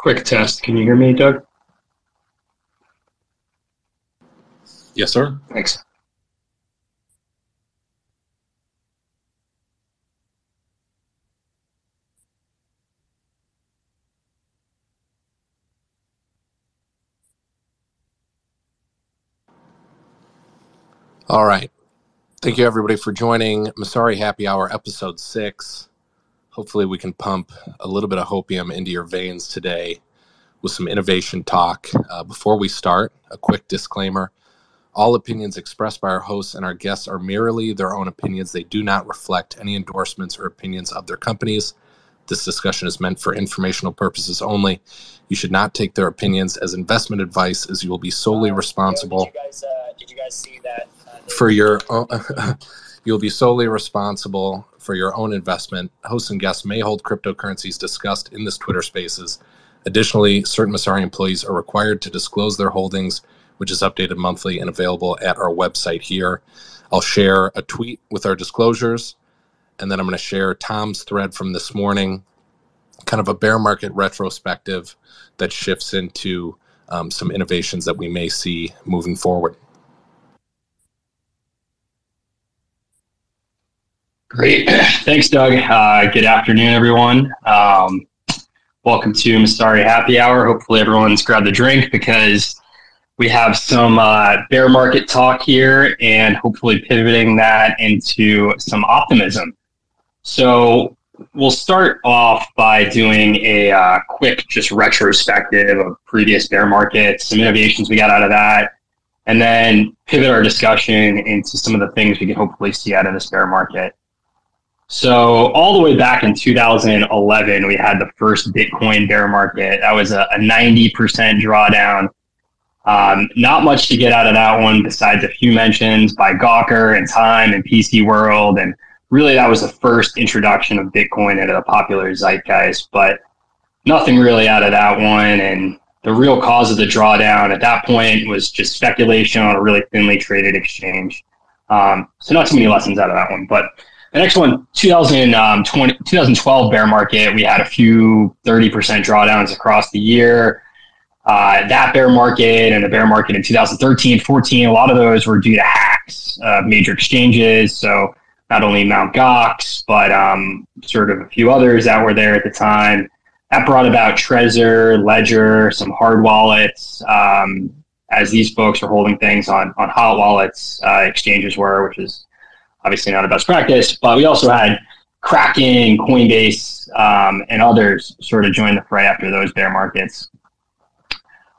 Quick test. Can you hear me, Doug? Yes, sir. Thanks. All right. Thank you, everybody, for joining Messari Happy Hour, episode six. Hopefully, we can pump a little bit of hopium into your veins today with some innovation talk. Uh, before we start, a quick disclaimer all opinions expressed by our hosts and our guests are merely their own opinions. They do not reflect any endorsements or opinions of their companies. This discussion is meant for informational purposes only. You should not take their opinions as investment advice, as you will be solely responsible. Did you guys, uh, did you guys see that? Uh, for your own, you'll be solely responsible for your own investment. Hosts and guests may hold cryptocurrencies discussed in this Twitter Spaces. Additionally, certain Messari employees are required to disclose their holdings, which is updated monthly and available at our website here. I'll share a tweet with our disclosures, and then I'm going to share Tom's thread from this morning, kind of a bear market retrospective that shifts into um, some innovations that we may see moving forward. Great. Thanks, Doug. Uh, good afternoon, everyone. Um, welcome to Messari Happy Hour. Hopefully, everyone's grabbed a drink because we have some uh, bear market talk here and hopefully pivoting that into some optimism. So, we'll start off by doing a uh, quick, just retrospective of previous bear markets, some innovations we got out of that, and then pivot our discussion into some of the things we can hopefully see out of this bear market. So all the way back in 2011, we had the first Bitcoin bear market. That was a, a 90% drawdown. Um, not much to get out of that one besides a few mentions by Gawker and Time and PC World. And really, that was the first introduction of Bitcoin into the popular zeitgeist, but nothing really out of that one. And the real cause of the drawdown at that point was just speculation on a really thinly traded exchange. Um, so not too many lessons out of that one, but the next one, 2020, 2012 bear market, we had a few 30% drawdowns across the year. Uh, that bear market and the bear market in 2013, 14, a lot of those were due to hacks of major exchanges. So not only Mt. Gox, but um, sort of a few others that were there at the time. That brought about Trezor, Ledger, some hard wallets, um, as these folks were holding things on, on hot wallets, uh, exchanges were, which is obviously not a best practice, but we also had Kraken, Coinbase, um, and others sort of join the fray after those bear markets.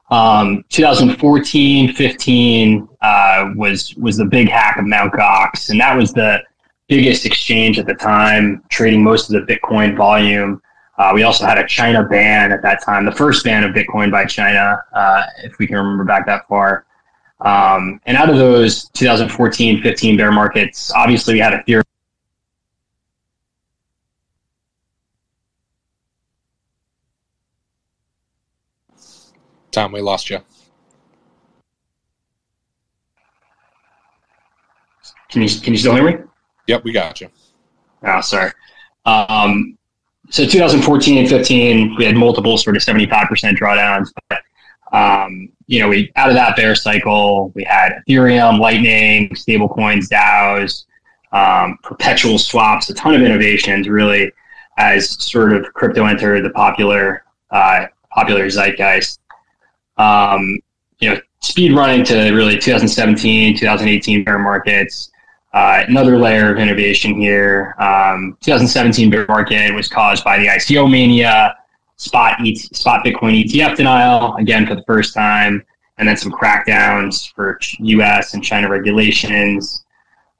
Um, 2014, 15 uh, was was the big hack of Mt. Gox, and that was the biggest exchange at the time, trading most of the Bitcoin volume. Uh, we also had a China ban at that time, the first ban of Bitcoin by China, uh, if we can remember back that far. Um, and out of those 2014, 15 bear markets, obviously we had Ethereum. Tom, we lost you. Can you can you still hear me? Yep, we got you. Oh, sorry. Um, so 2014 and 15, we had multiple sort of 75% drawdowns. But, um, you know, we out of that bear cycle, we had Ethereum, Lightning, stablecoins, DAOs, um, perpetual swaps, a ton of innovations really as sort of crypto entered the popular uh, popular zeitgeist. Um, you know, speed running to really 2017, 2018 bear markets. Uh, another layer of innovation here. Um, 2017 bear market was caused by the ICO mania, spot ET, spot Bitcoin ETF denial again for the first time, and then some crackdowns for U.S. and China regulations.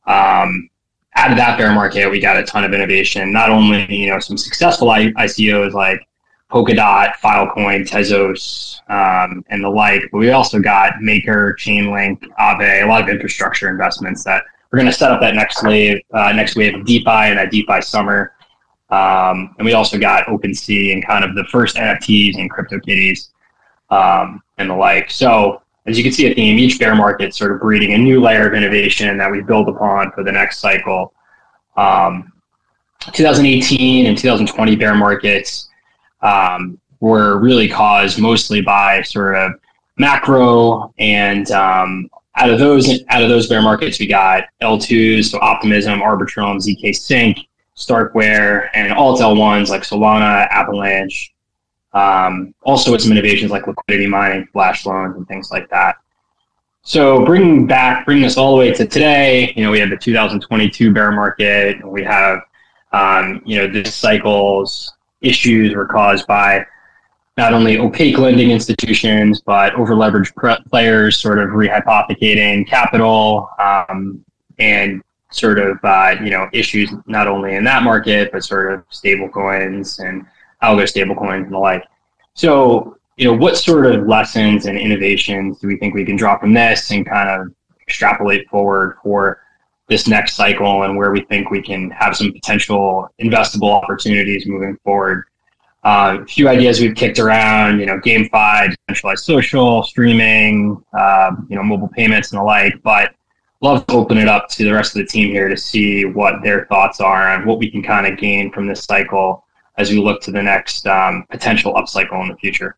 Um, out of that bear market, we got a ton of innovation. Not only you know some successful ICOs like Polkadot, Filecoin, Tezos, um, and the like, but we also got Maker, Chainlink, Aave, a lot of infrastructure investments that we're going to set up that next wave, uh, next wave of DeFi and that DeFi summer. Um, and we also got OpenSea and kind of the first NFTs and CryptoKitties um, and the like. So as you can see a theme, each bear market sort of breeding a new layer of innovation that we build upon for the next cycle. Um, 2018 and 2020 bear markets, um, were really caused mostly by sort of macro and um, out of those out of those bear markets we got L2s, so Optimism, Arbitrum, ZK Sync, Starkware, and alt L1s like Solana, Avalanche. Um, also with some innovations like liquidity mining, flash loans, and things like that. So bringing back, bringing us all the way to today, you know, we have the 2022 bear market. We have, um, you know, this cycle's issues were caused by not only opaque lending institutions, but over-leveraged players sort of rehypothecating capital um, and sort of, uh, you know, issues not only in that market, but sort of stable coins and algo stable coins and the like. So you know, what sort of lessons and innovations do we think we can draw from this and kind of extrapolate forward for this next cycle and where we think we can have some potential investable opportunities moving forward? Uh, a few ideas we've kicked around, you know, GameFi, decentralized social, streaming, uh, you know, mobile payments and the like. But love to open it up to the rest of the team here to see what their thoughts are and what we can kind of gain from this cycle as we look to the next um, potential upcycle in the future.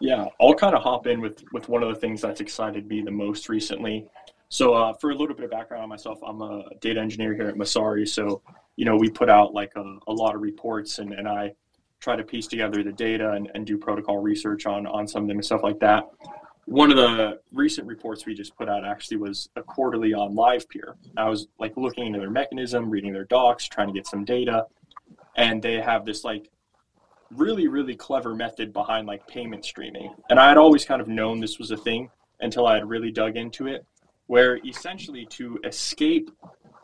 Yeah, I'll kind of hop in with with one of the things that's excited me the most recently. So, uh, for a little bit of background on myself, I'm a data engineer here at Messari. So, you know, we put out like a, a lot of reports, and, and I try to piece together the data and, and do protocol research on on some of them and stuff like that. One of the recent reports we just put out actually was a quarterly on LivePeer. I was like looking into their mechanism, reading their docs, trying to get some data, and they have this like really, really clever method behind like payment streaming. And I had always kind of known this was a thing until I had really dug into it, where essentially to escape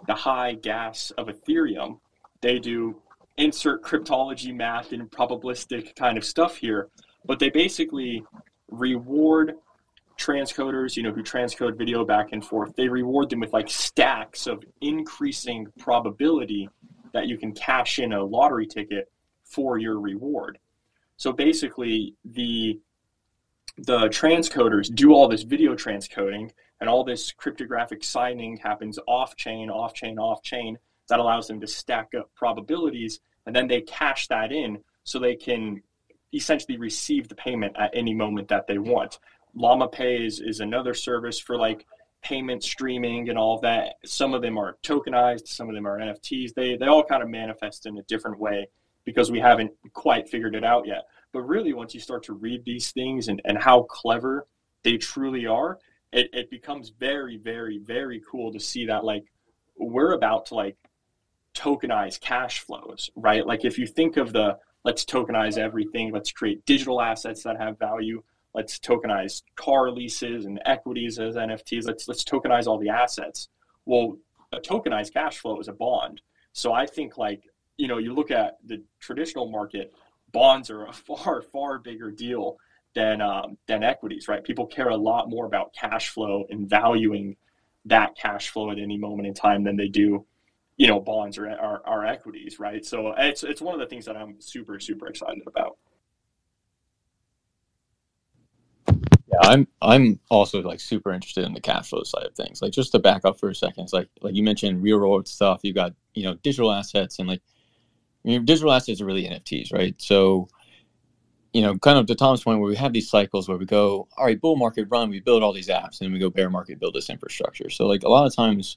the high gas of Ethereum, they do insert cryptology math and probabilistic kind of stuff here, but they basically reward transcoders, you know, who transcode video back and forth. They reward them with like stacks of increasing probability that you can cash in a lottery ticket for your reward. So basically, the the transcoders do all this video transcoding, and all this cryptographic signing happens off chain, off chain, off chain. That allows them to stack up probabilities, and then they cash that in so they can essentially receive the payment at any moment that they want. Llama Pay is, is another service for like payment streaming and all of that. Some of them are tokenized, some of them are NFTs. They they all kind of manifest in a different way because we haven't quite figured it out yet. But really, once you start to read these things and, and how clever they truly are, it, it becomes very, very, very cool to see that like we're about to like tokenize cash flows, right? Like if you think of the let's tokenize everything, let's create digital assets that have value, let's tokenize car leases and equities as NFTs, let's let's tokenize all the assets. Well, a tokenized cash flow is a bond. So I think like you know, you look at the traditional market, bonds are a far, far bigger deal than um, than equities, right? People care a lot more about cash flow and valuing that cash flow at any moment in time than they do, you know, bonds or, or, or equities, right? So it's it's one of the things that I'm super, super excited about. I'm I'm also like super interested in the cash flow side of things. Like just to back up for a second, it's like like you mentioned real world stuff. You got you know digital assets and like I mean, digital assets are really NFTs, right? So, you know, kind of to Tom's point, where we have these cycles where we go, all right, bull market run, we build all these apps, and then we go bear market, build this infrastructure. So, like a lot of times,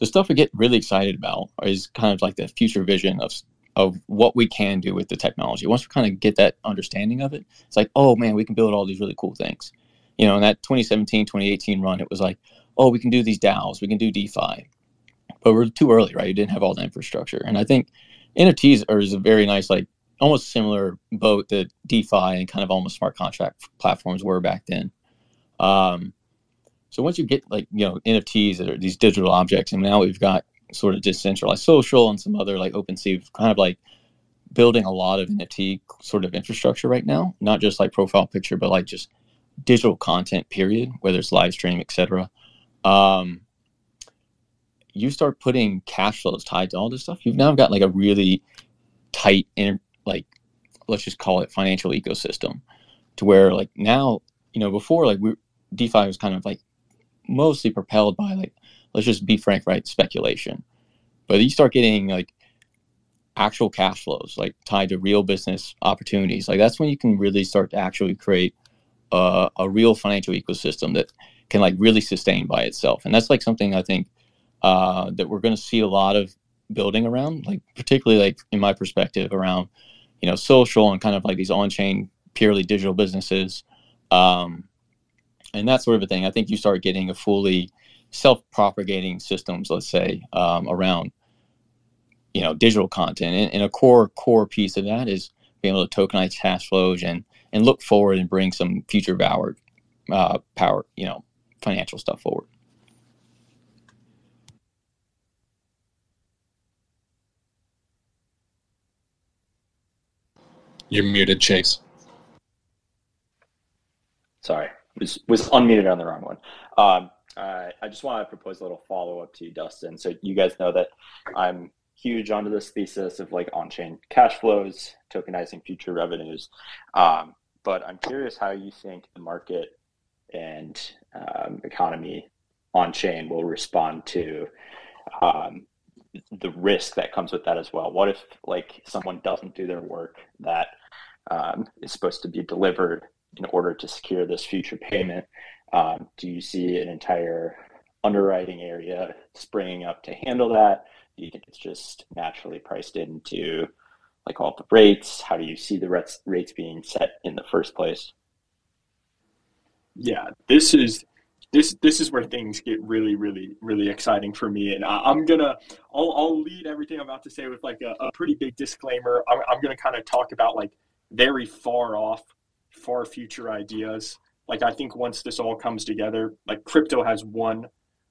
the stuff we get really excited about is kind of like the future vision of of what we can do with the technology. Once we kind of get that understanding of it, it's like, oh man, we can build all these really cool things. You know, in that 2017, 2018 run, it was like, oh, we can do these DAOs, we can do DeFi, but we're too early, right? You didn't have all the infrastructure, and I think NFTs are is a very nice, like almost similar boat that DeFi and kind of almost smart contract platforms were back then. Um, so once you get like you know NFTs that are these digital objects, and now we've got sort of decentralized social and some other like OpenSea, kind of like building a lot of NFT sort of infrastructure right now, not just like profile picture, but like just digital content. Period, whether it's live stream, etc. Um, you start putting cash flows tied to all this stuff, you've now got like a really tight, inter- like let's just call it financial ecosystem, to where like now, you know, before like we DeFi was kind of like mostly propelled by like let's just be frank, right, speculation. But you start getting like actual cash flows, like tied to real business opportunities. Like that's when you can really start to actually create a, a real financial ecosystem that can like really sustain by itself. And that's like something I think uh, that we're going to see a lot of building around, like particularly like in my perspective around, you know, social and kind of like these on-chain purely digital businesses. Um, and that sort of a thing. I think you start getting a fully self-propagating systems, let's say, um, around you know digital content and, and, a core core piece of that is being able to tokenize cash flows and and look forward and bring some future power uh, power you know financial stuff forward you're muted chase sorry was was unmuted on the wrong one um, uh, I just want to propose a little follow up to you, Dustin. So you guys know that I'm huge onto this thesis of like on-chain cash flows, tokenizing future revenues. Um, but I'm curious how you think the market and um, economy on-chain will respond to um, the risk that comes with that as well. What if like someone doesn't do their work that um, is supposed to be delivered in order to secure this future payment? Um, do you see an entire underwriting area springing up to handle that? Do you think it's just naturally priced into like all the rates? How do you see the rates rates being set in the first place? Yeah, this is this this is where things get really really really exciting for me. And I, am gonna I'll, I'll lead everything i'm about to say with like a, a pretty big disclaimer. I'm, I'm gonna kind of talk about like very far off far future ideas. Like i think once this all comes together like crypto has won.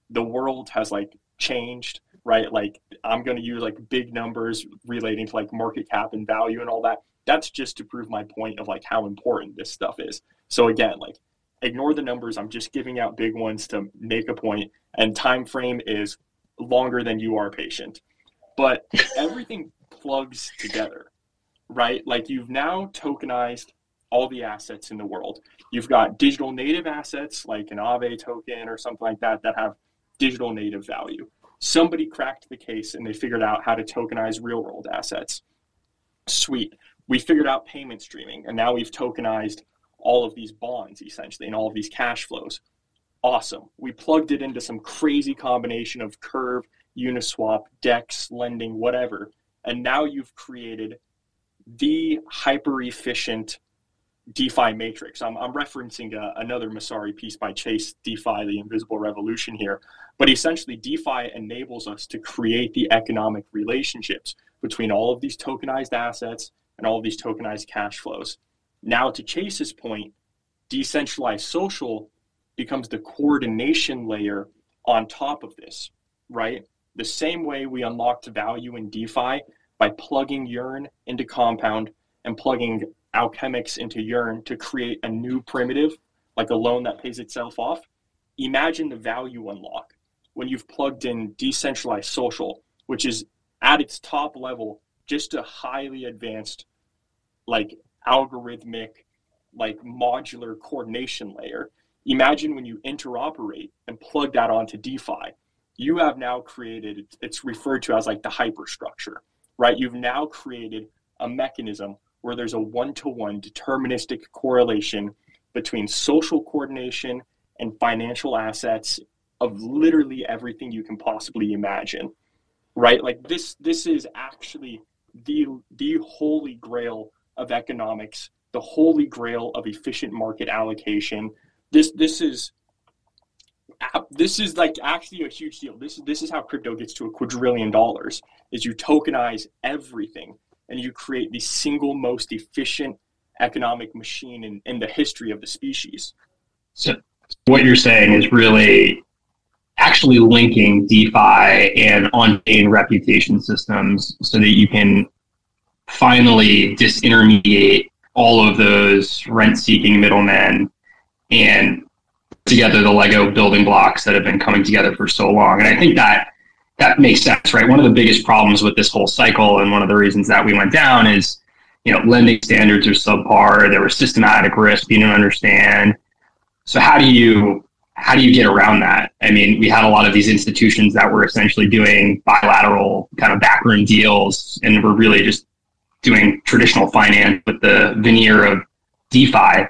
The world has like changed right? Like I'm going to use like big numbers relating to like market cap and value and all that. That's just to prove my point of like how important this stuff is. So again, like ignore the numbers. I'm just giving out big ones to make a point and time frame is longer than you are patient. But everything plugs together, right? Like you've now tokenized all the assets in the world. You've got digital native assets like an Aave token or something like that that have digital native value somebody cracked the case and they figured out how to tokenize real world assets. Sweet. We figured out payment streaming and now we've tokenized all of these bonds essentially and all of these cash flows. Awesome. We plugged it into some crazy combination of Curve, Uniswap, DEX, lending, whatever. And now you've created the hyper efficient DeFi matrix. I'm, I'm referencing a, uh, another Messari piece by Chase, DeFi, the Invisible Revolution here. But essentially, DeFi enables us to create the economic relationships between all of these tokenized assets and all of these tokenized cash flows. Now, to Chase's point, decentralized social becomes the coordination layer on top of this, right? The same way we unlocked value in DeFi by plugging Yearn into Compound and plugging Alchemix into Yearn to create a new primitive, like a loan that pays itself off. Imagine the value unlock when you've plugged in decentralized social, which is at its top level, just a highly advanced, like algorithmic, like modular coordination layer. Imagine when you interoperate and plug that onto DeFi, you have now created, it's referred to as like the hyperstructure, right? You've now created a mechanism where there's a one to one deterministic correlation between social coordination and financial assets of literally everything you can possibly imagine right? Like this this is actually the the holy grail of economics the holy grail of efficient market allocation. This this is this is like actually a huge deal. This this is how crypto gets to a quadrillion dollars is you tokenize everything and you create the single most efficient economic machine in, in the history of the species. So, what you're saying is really actually linking DeFi and on chain reputation systems so that you can finally disintermediate all of those rent seeking middlemen and together the Lego building blocks that have been coming together for so long. And I think that that makes sense, right? One of the biggest problems with this whole cycle, and one of the reasons that we went down is, you know, lending standards are subpar. There was systematic risk you didn't understand. So how do you how do you get around that? I mean, we had a lot of these institutions that were essentially doing bilateral kind of backroom deals and were really just doing traditional finance with the veneer of DeFi.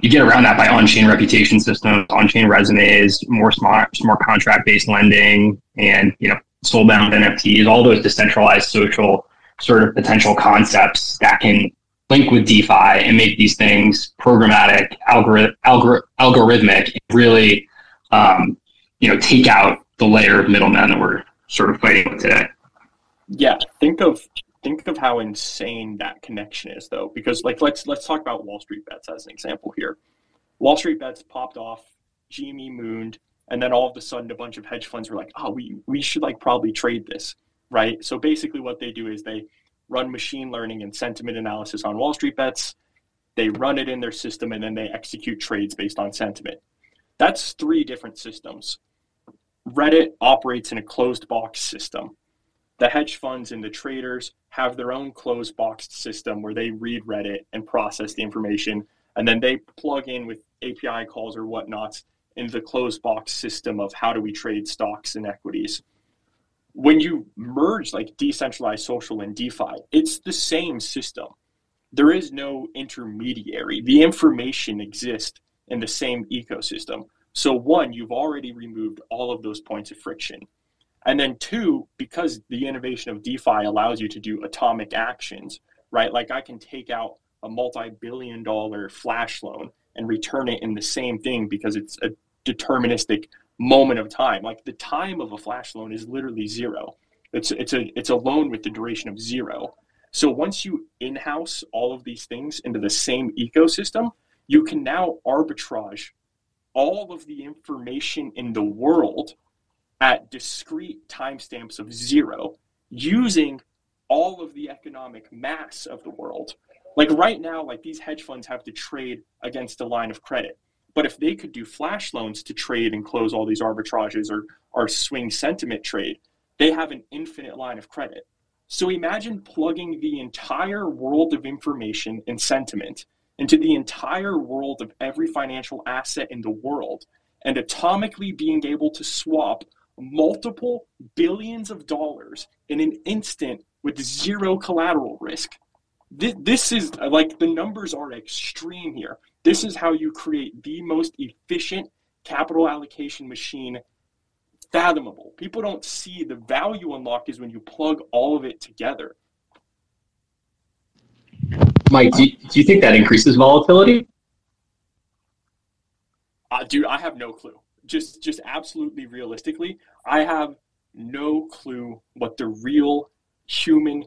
You get around that by on-chain reputation systems, on-chain resumes, more smart, more contract-based lending, and you know, soul-bound NFTs, all those decentralized social sort of potential concepts that can link with DeFi and make these things programmatic, algor- algorithmic, really, um, you know, take out the layer of middlemen that we're sort of fighting with today. Yeah, think of think of how insane that connection is, though, because like let's let's talk about Wall Street bets as an example here. Wall Street bets popped off, GME mooned, and then all of a sudden a bunch of hedge funds were like, "Oh, we we should like probably trade this." Right? So basically what they do is they run machine learning and sentiment analysis on Wall Street bets. They run it in their system and then they execute trades based on sentiment. That's three different systems. Reddit operates in a closed box system. The hedge funds and the traders have their own closed box system where they read Reddit and process the information, and then they plug in with API calls or whatnots into the closed box system of how do we trade stocks and equities when you merge like decentralized social and DeFi, it's the same system. There is no intermediary. The information exists in the same ecosystem. So, one, you've already removed all of those points of friction. And then, two, because the innovation of DeFi allows you to do atomic actions, right? Like I can take out a multi billion dollar flash loan and return it in the same thing because it's a deterministic moment of time. Like the time of a flash loan is literally zero. It's it's a it's a loan with the duration of zero. So once you in-house all of these things into the same ecosystem, you can now arbitrage all of the information in the world at discrete timestamps of zero using all of the economic mass of the world. Like right now, like these hedge funds have to trade against a line of credit. But if they could do flash loans to trade and close all these arbitrages or, or swing sentiment trade, they have an infinite line of credit. So imagine plugging the entire world of information and sentiment into the entire world of every financial asset in the world and atomically being able to swap multiple billions of dollars in an instant with zero collateral risk. This is like the numbers are extreme here. This is how you create the most efficient capital allocation machine fathomable. People don't see the value unlock is when you plug all of it together. Mike, do you, do you think that increases volatility? Uh, dude, I have no clue. Just, just absolutely realistically, I have no clue what the real human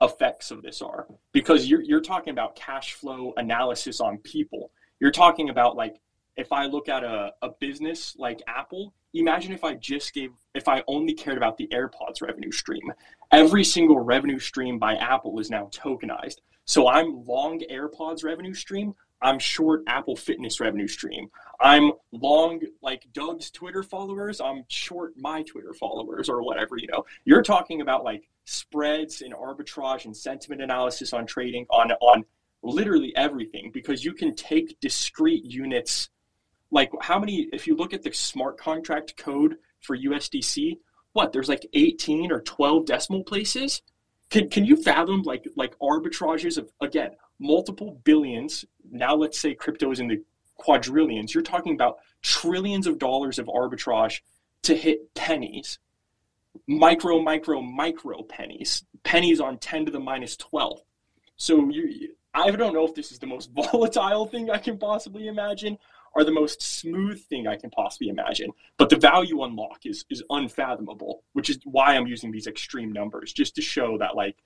effects of this are. Because you're, you're talking about cash flow analysis on people. You're talking about like if i look at a, a business like apple imagine if i just gave if i only cared about the airpods revenue stream. Every single revenue stream by apple is now tokenized. So i'm long airpods revenue stream. I'm short apple fitness revenue stream i'm long like doug's twitter followers. I'm short my twitter followers or whatever you know. You're talking about like spreads and arbitrage and sentiment analysis on trading on on literally everything because you can take discrete units. Like how many if you look at the smart contract code for USDC what there's like 18 or 12 decimal places? Can can you fathom like like arbitrages of again multiple billions? Now let's say crypto is in the quadrillions you're talking about trillions of dollars of arbitrage to hit pennies micro, micro, micro pennies, pennies on 10 to the minus 12. So you, I don't know if this is the most volatile thing I can possibly imagine or the most smooth thing I can possibly imagine. But the value unlock is, is unfathomable, which is why I'm using these extreme numbers, just to show that like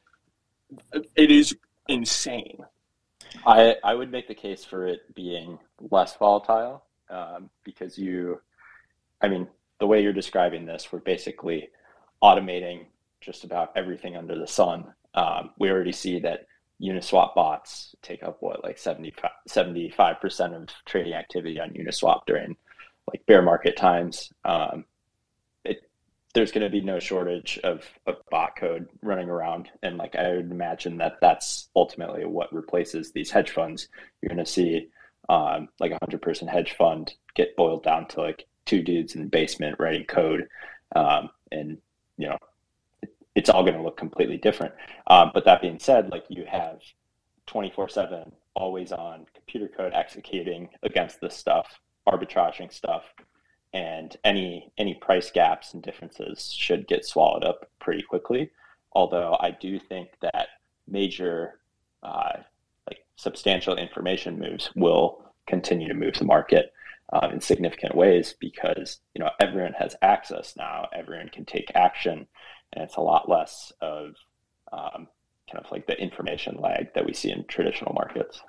it is insane. I, I would make the case for it being less volatile um, because you, I mean, the way you're describing this, we're basically automating just about everything under the sun. Um, we already see that Uniswap bots take up what like 75 75% of trading activity on Uniswap during like bear market times. Um, there's going to be no shortage of, of bot code running around, and like I would imagine that that's ultimately what replaces these hedge funds. You're going to see um, like a hundred person hedge fund get boiled down to like two dudes in the basement writing code, um, and you know it, it's all going to look completely different. Um, but that being said, like you have twenty four seven always on computer code executing against this stuff, arbitraging stuff, and any any price gaps and differences should get swallowed up pretty quickly. Although I do think that major uh, like substantial information moves will continue to move the market um, in significant ways because you know everyone has access now everyone can take action and it's a lot less of um, kind of like the information lag that we see in traditional markets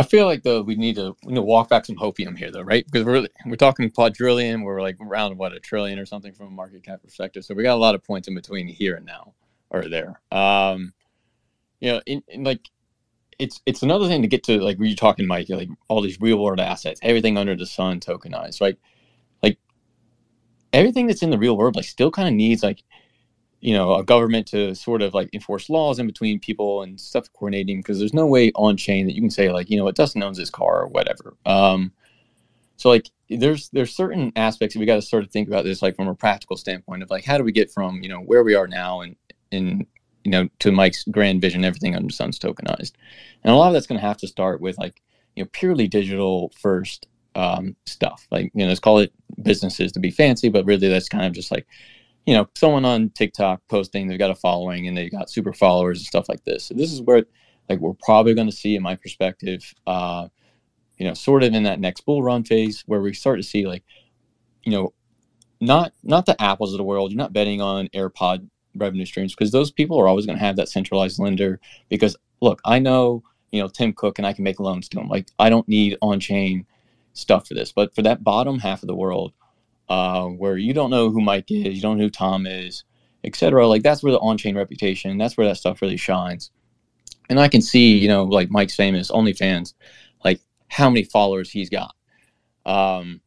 I feel like though we need to you know walk back some hopium here though, right? Because we're we're talking quadrillion, we're like around what a trillion or something from a market cap perspective. So we got a lot of points in between here and now or there. Um, you know, in, in like it's it's another thing to get to like you're talking, Mike, like all these real world assets, everything under the sun tokenized, right? Like everything that's in the real world, like still kind of needs like you know a government to sort of like enforce laws in between people and stuff coordinating because there's no way on chain that you can say like you know what Dustin owns his car or whatever. Um, so like there's there's certain aspects that we got to sort of think about this like from a practical standpoint of like how do we get from you know where we are now and in you know to Mike's grand vision everything under sun's tokenized, and a lot of that's going to have to start with like you know purely digital first um, stuff like you know let's call it businesses to be fancy but really that's kind of just like you know, someone on TikTok posting, they've got a following and they've got super followers and stuff like this. So this is where like we're probably going to see, in my perspective, uh, you know, sort of in that next bull run phase where we start to see like, you know, not not the apples of the world. You're not betting on AirPod revenue streams because those people are always going to have that centralized lender. Because look, I know you know Tim Cook and I can make loans to him. Like I don't need on chain stuff for this. But for that bottom half of the world, uh, where you don't know who Mike is, you don't know who Tom is, etc. Like that's where the on-chain reputation, that's where that stuff really shines. And I can see, you know, like Mike's famous OnlyFans, like how many followers he's got. Um,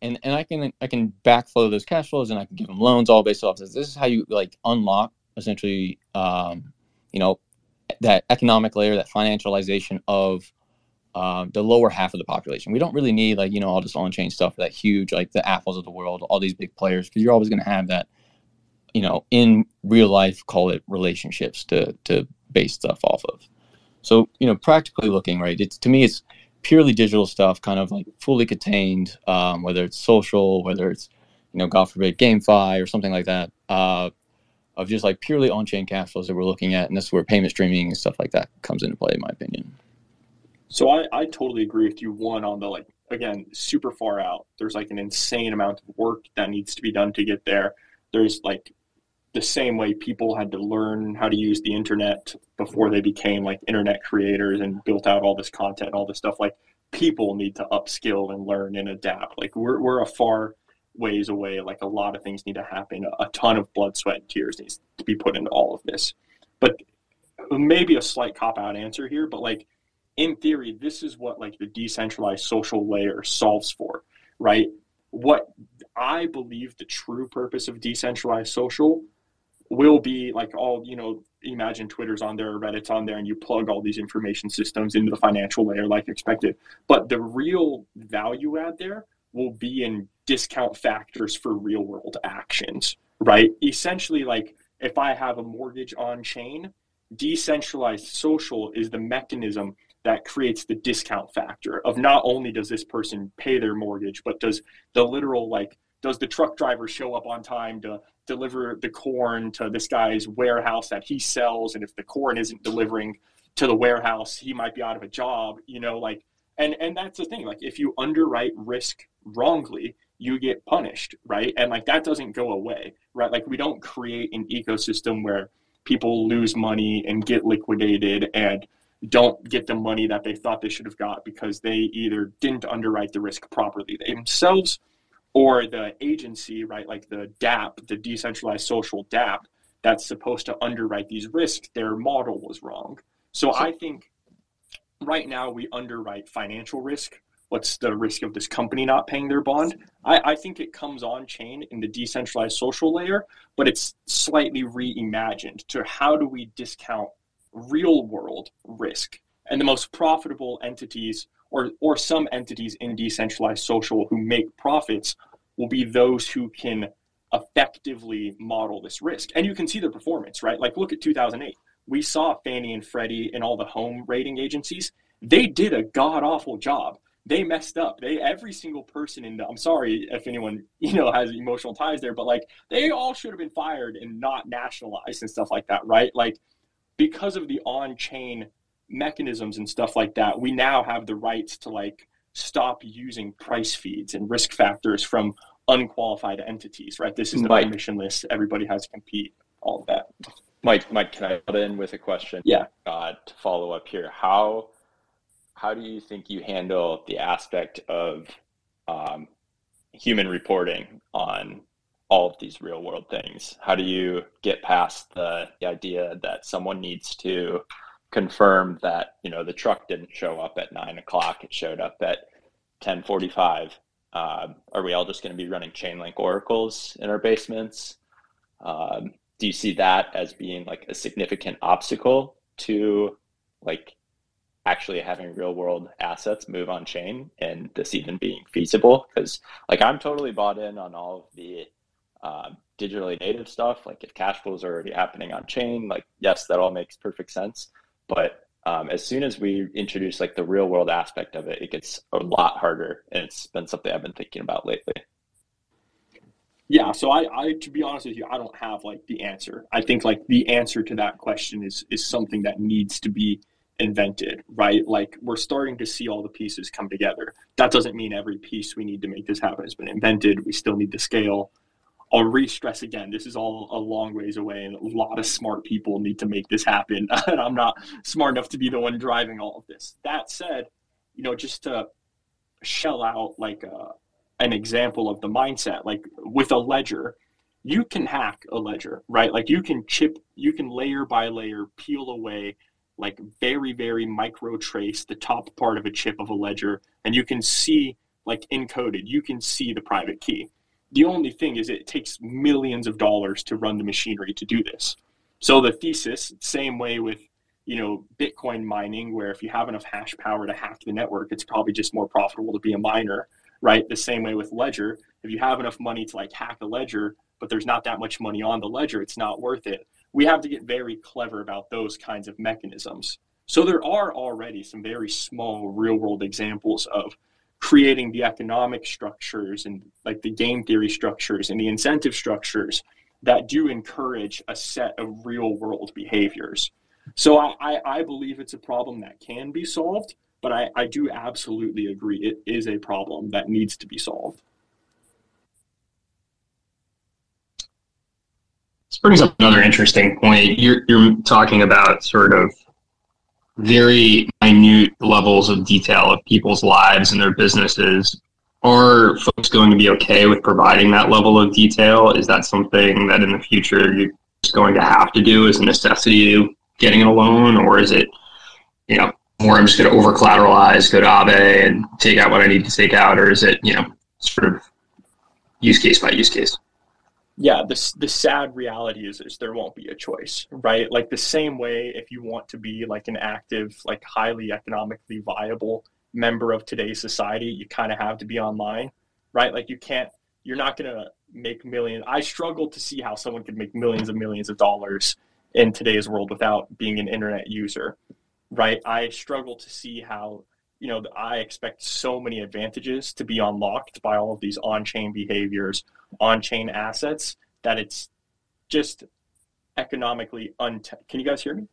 and and I can I can backflow those cash flows and I can give him loans all based off this. This is how you like unlock essentially, um, you know, that economic layer, that financialization of um, the lower half of the population. We don't really need like you know all this on-chain stuff that huge like the apples of the world, all these big players, because you're always going to have that, you know, in real life, call it relationships to to base stuff off of. So you know, practically looking, right? It's to me, it's purely digital stuff, kind of like fully contained, um, whether it's social, whether it's you know, God forbid, GameFi or something like that. Uh, of just like purely on-chain cash flows that we're looking at, and this is where payment streaming and stuff like that comes into play, in my opinion. So I, I totally agree with you. One on the like again super far out. There's like an insane amount of work that needs to be done to get there. There's like the same way people had to learn how to use the internet before they became like internet creators and built out all this content, and all this stuff. Like people need to upskill and learn and adapt. Like we're we're a far ways away. Like a lot of things need to happen. A ton of blood, sweat, and tears needs to be put into all of this. But maybe a slight cop out answer here, but like in theory, this is what like the decentralized social layer solves for, right? What I believe the true purpose of decentralized social will be like all, you know, imagine Twitter's on there, Reddit's on there, and you plug all these information systems into the financial layer like expected. But the real value add there will be in discount factors for real world actions, right? Essentially, like if I have a mortgage on chain, decentralized social is the mechanism that creates the discount factor of not only does this person pay their mortgage, but does the literal like does the truck driver show up on time to deliver the corn to this guy's warehouse that he sells? And if the corn isn't delivering to the warehouse he might be out of a job you know like and and that's the thing like if you underwrite risk wrongly you get punished right? And like that doesn't go away right? Like we don't create an ecosystem where people lose money and get liquidated and don't get the money that they thought they should have got because they either didn't underwrite the risk properly themselves or the agency, right, like the dApp, the decentralized social dApp, that's supposed to underwrite these risks, their model was wrong. So I think right now we underwrite financial risk. What's the risk of this company not paying their bond? I, I think it comes on chain in the decentralized social layer, but it's slightly reimagined to how do we discount real world risk. And the most profitable entities or, or some entities in decentralized social who make profits will be those who can effectively model this risk. And you can see the performance, right? Like look at 2008. We saw Fannie and Freddie and all the home rating agencies. They did a god awful job. They messed up. They every single person in the I'm sorry if anyone, you know, has emotional ties there, but like they all should have been fired and not nationalized and stuff like that, right? Like because of the on-chain mechanisms and stuff like that, we now have the rights to like stop using price feeds and risk factors from unqualified entities, right? This is the Mike, permissionless. Everybody has to compete. All of that. Mike, Mike, can I put in with a question? Yeah. Uh, to follow up here, how how do you think you handle the aspect of um, human reporting on all of these real world things? How do you get past the, the idea that someone needs to confirm that you know the truck didn't show up at nine o'clock; it showed up at ten forty-five? Uh, are we all just going to be running Chainlink oracles in our basements? Um, do you see that as being like a significant obstacle to like actually having real world assets move on chain and this even being feasible? Because like I'm totally bought in on all of the uh, digitally native stuff. Like if cash flows are already happening on chain, like yes, that all makes perfect sense. But um, as soon as we introduce like the real world aspect of it, it gets a lot harder, and it's been something I've been thinking about lately. Yeah, so I, I, to be honest with you, I don't have like the answer. I think like the answer to that question is is something that needs to be invented, right? Like we're starting to see all the pieces come together. That doesn't mean every piece we need to make this happen has been invented. We still need to scale. I'll re-stress again. This is all a long ways away, and a lot of smart people need to make this happen. and I'm not smart enough to be the one driving all of this. That said, you know, just to shell out like a, uh, an example of the mindset, like with a ledger, you can hack a ledger, right? Like you can chip, you can layer by layer peel away, like very very micro trace the top part of a chip of a ledger, and you can see like encoded. You can see the private key the only thing is it takes millions of dollars to run the machinery to do this. So the thesis, same way with you know Bitcoin mining, where if you have enough hash power to hack the network, it's probably just more profitable to be a miner, right? The same way with Ledger, if you have enough money to like hack a ledger, but there's not that much money on the ledger, it's not worth it. We have to get very clever about those kinds of mechanisms. So there are already some very small real world examples of creating the economic structures and like the game theory structures and the incentive structures that do encourage a set of real world behaviors. So I, I, I, believe it's a problem that can be solved, but I, I do absolutely agree it is a problem that needs to be solved. This brings up another interesting point. You're, you're talking about sort of very minute levels of detail of people's lives and their businesses. Are folks going to be okay with providing that level of detail? Is that something that in the future you're going to have to do as a necessity to getting a loan, or is it, you know, more I'm just going to over collateralize, go to Aave and take out what I need to take out, or is it, you know, sort of use case by use case? Yeah, the, the sad reality is, is there won't be a choice, right? Like the same way, if you want to be like an active, like highly economically viable member of today's society, you kind of have to be online, right? Like you can't, you're not going to make millions. I struggle to see how someone could make millions and millions of dollars in today's world without being an internet user, right? I struggle to see how, you know, I expect so many advantages to be unlocked by all of these on chain behaviors on-chain assets that it's just economically un. Can you guys hear me?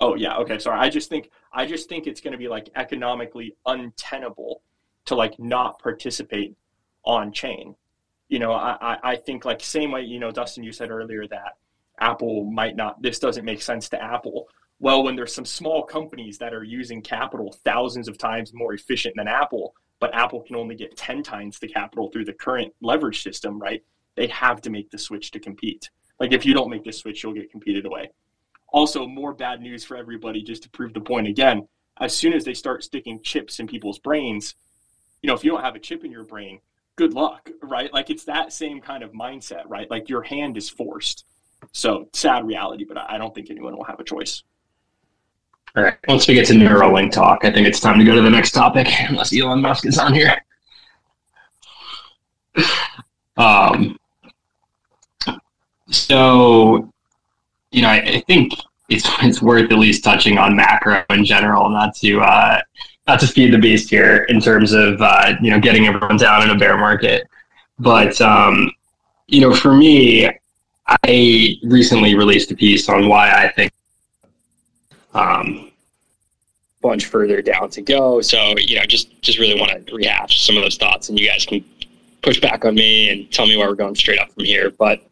Oh yeah, okay. Sorry. I just think I just think it's going to be like economically untenable to like not participate on chain. You know, I I think like same way you know Dustin you said earlier that Apple might not. This doesn't make sense to Apple. Well, when there's some small companies that are using capital thousands of times more efficient than Apple, but Apple can only get 10 times the capital through the current leverage system, right? They have to make the switch to compete. Like if you don't make the switch, you'll get competed away. Also, more bad news for everybody, just to prove the point again. As soon as they start sticking chips in people's brains, you know, if you don't have a chip in your brain, good luck, right? Like it's that same kind of mindset, right? Like your hand is forced. So sad reality, but I don't think anyone will have a choice. All right. Once we get to Neuralink talk, I think it's time to go to the next topic, unless Elon Musk is on here. Um, so, you know, I, I, think it's it's worth at least touching on macro in general, not to uh, not to feed the beast here in terms of uh, you know getting everyone down in a bear market. But um, you know, for me, I recently released a piece on why I think um, bunch further down to go. So you know, just just really want to rehash some of those thoughts, and you guys can push back on me and tell me where we're going straight up from here. But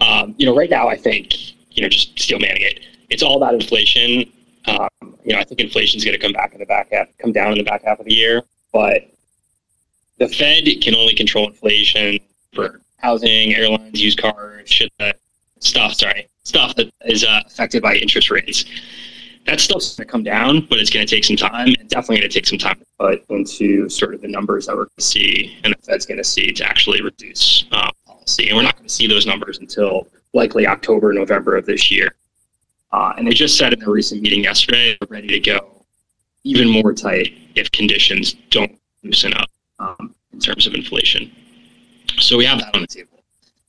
um, you know, right now I think you know just steel manning it. It's all about inflation. Um, you know, I think inflation is going to come back in the back half, come down in the back half of the year. But the Fed can only control inflation for housing, airlines, used cars, shit that stuff. Sorry, stuff that is uh, affected by interest rates that stuff's going to come down, but it's going to take some time and definitely going to take some time to put into sort of the numbers that we're going to see and the Fed's going to see to actually reduce uh, policy. And we're not going to see those numbers until likely October, November of this year. Uh, and they just said in a recent meeting yesterday, they're ready to go even more tight if conditions don't loosen up um, in terms of inflation. So we have that on the table.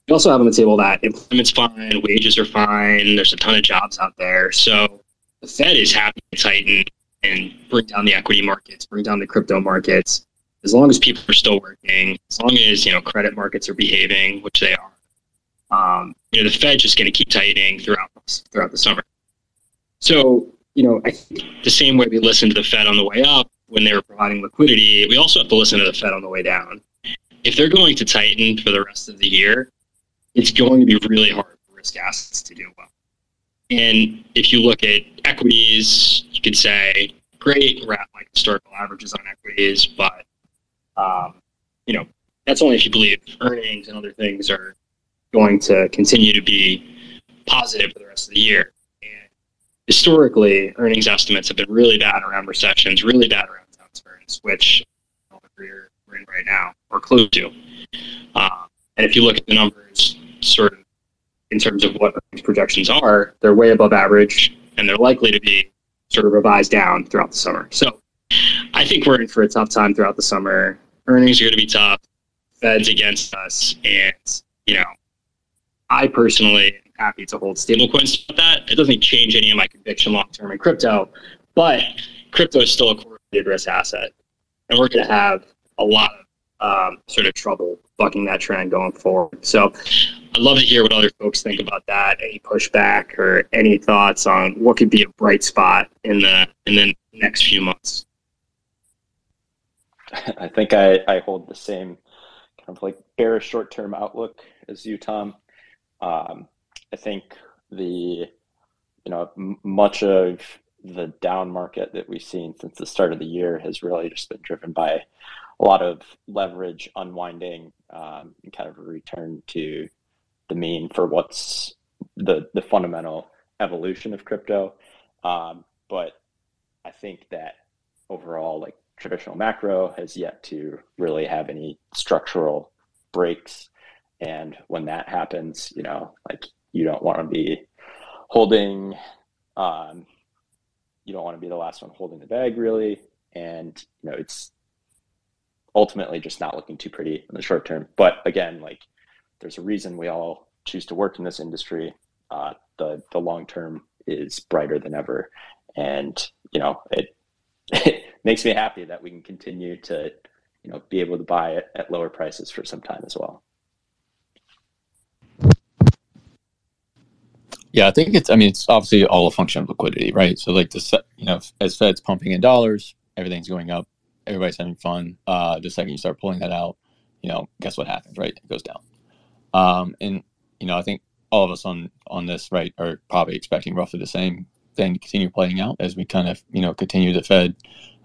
We also have on the table that employment's fine, wages are fine, there's a ton of jobs out there. So the Fed is happy to tighten and bring down the equity markets, bring down the crypto markets, as long as people are still working, as long as you know credit markets are behaving, which they are. Um, you know, the Fed's just going to keep tightening throughout throughout the summer. So, you know, I think the same way we listened to the Fed on the way up when they were providing liquidity, we also have to listen to the Fed on the way down. If they're going to tighten for the rest of the year, it's going to be really hard for risk assets to do well. And if you look at equities, you could say, great, we're at like historical averages on equities, but um, you know, that's only if you believe earnings and other things are going to continue to be positive for the rest of the year. And historically, earnings estimates have been really bad around recessions, really bad around downturns, which we're in right now or close to. Um, and if you look at the numbers, sort of in terms of what projections are, they're way above average and they're likely to be sort of revised down throughout the summer. So I think we're in for a tough time throughout the summer. Earnings are going to be tough. Fed's against us. And, you know, I personally am happy to hold stablecoins with that. It doesn't change any of my conviction long term in crypto, but crypto is still a correlated risk asset. And we're going to have a lot of um, sort of trouble bucking that trend going forward. So I'd love to hear what other folks think about that. Any pushback or any thoughts on what could be a bright spot in the in the next few months? I think I, I hold the same kind of like bearish short term outlook as you, Tom. Um, I think the you know much of the down market that we've seen since the start of the year has really just been driven by a lot of leverage unwinding um, and kind of a return to the mean for what's the the fundamental evolution of crypto. Um, but I think that overall, like traditional macro has yet to really have any structural breaks. And when that happens, you know, like you don't want to be holding, um, you don't want to be the last one holding the bag, really. And you know, it's ultimately just not looking too pretty in the short term. But again, like there's a reason we all choose to work in this industry. Uh, the the long term is brighter than ever, and you know it, it makes me happy that we can continue to you know be able to buy it at lower prices for some time as well. Yeah, I think it's. I mean, it's obviously all a function of liquidity, right? So, like the you know, as Fed's pumping in dollars, everything's going up. Everybody's having fun. Uh, the second you start pulling that out, you know, guess what happens, right? It goes down. Um, and you know, I think all of us on on this right are probably expecting roughly the same thing to continue playing out as we kind of you know continue the Fed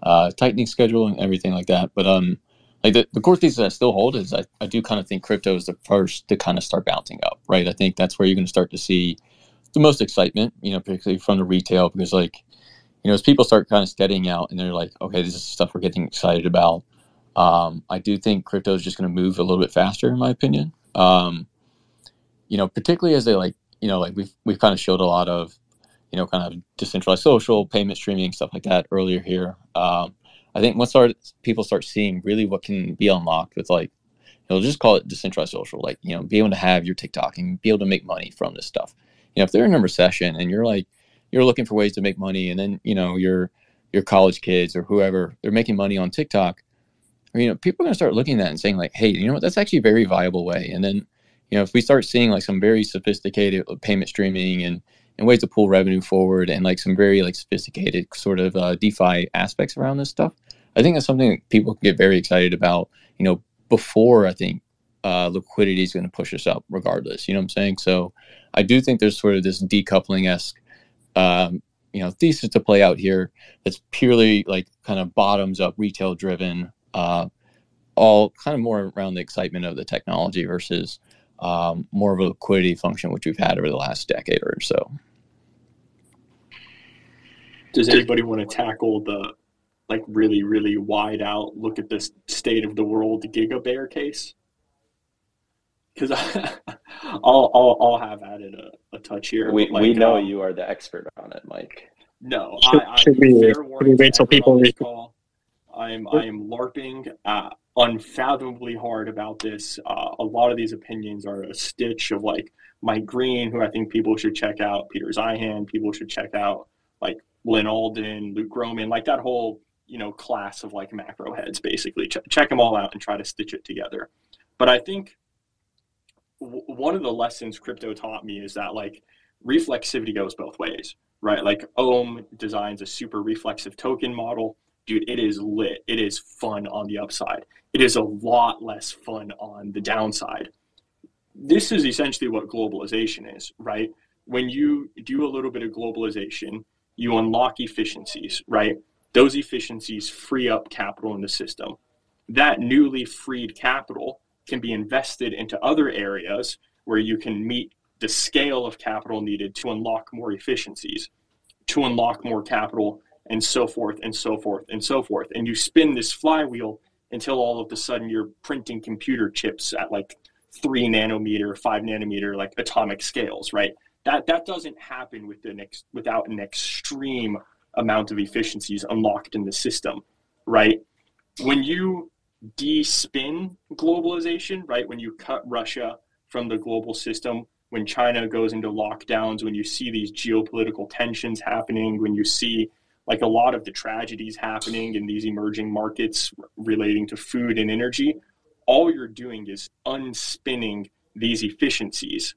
uh, tightening schedule and everything like that. But um, like the, the core thesis I still hold is I, I do kind of think crypto is the first to kind of start bouncing up, right? I think that's where you're going to start to see the most excitement, you know, particularly from the retail because like you know as people start kind of steadying out and they're like, okay, this is stuff we're getting excited about. Um, I do think crypto is just going to move a little bit faster, in my opinion. Um, you know, particularly as they like, you know, like we've we've kind of showed a lot of, you know, kind of decentralized social payment streaming stuff like that earlier here. Um, I think once our people start seeing really what can be unlocked with like, you know, just call it decentralized social, like you know, be able to have your TikTok and be able to make money from this stuff. You know, if they're in a recession and you're like, you're looking for ways to make money, and then you know your your college kids or whoever they're making money on TikTok, you know, people are gonna start looking at that and saying like, hey, you know what, that's actually a very viable way. And then, you know, if we start seeing like some very sophisticated payment streaming and and ways to pull revenue forward and like some very like sophisticated sort of uh, DeFi aspects around this stuff, I think that's something that people get very excited about. You know, before I think uh, liquidity is going to push us up, regardless. You know what I'm saying? So I do think there's sort of this decoupling esque, um, you know, thesis to play out here that's purely like kind of bottoms up, retail driven, uh, all kind of more around the excitement of the technology versus um, more of a liquidity function, which we've had over the last decade or so. Does anybody want to tackle the like really, really wide out look at this state of the world Giga Bear case? Because I'll, I'll I'll have added a, a touch here. We like, we know um, you are the expert on it, Mike. No, Should- I, I should we- fair should we warning to wait till everyone people on this re- call. I'm I am larping uh, unfathomably hard about this. Uh, a lot of these opinions are a stitch of like Mike Green, who I think people should check out, Peter Zeihan, people should check out, like Lyn Alden, Luke Gromen, like that whole you know class of like macro heads. Basically, Ch- check them all out and try to stitch it together. But I think w- one of the lessons crypto taught me is that like reflexivity goes both ways, right? Like Ohm designs a super reflexive token model. Dude, it is lit. It is fun on the upside. It is a lot less fun on the downside. This is essentially what globalization is, right? When you do a little bit of globalization, you unlock efficiencies, right? Those efficiencies free up capital in the system. That newly freed capital can be invested into other areas where you can meet the scale of capital needed to unlock more efficiencies, to unlock more capital, and so forth and so forth and so forth. And you spin this flywheel until all of a sudden you're printing computer chips at like three nanometer, five nanometer, like atomic scales, right? That that doesn't happen with an ex, without an extreme amount of efficiencies unlocked in the system, right? When you de-spin globalization, right? When you cut Russia from the global system, when China goes into lockdowns, when you see these geopolitical tensions happening, when you see like a lot of the tragedies happening in these emerging markets relating to food and energy, all you're doing is unspinning these efficiencies.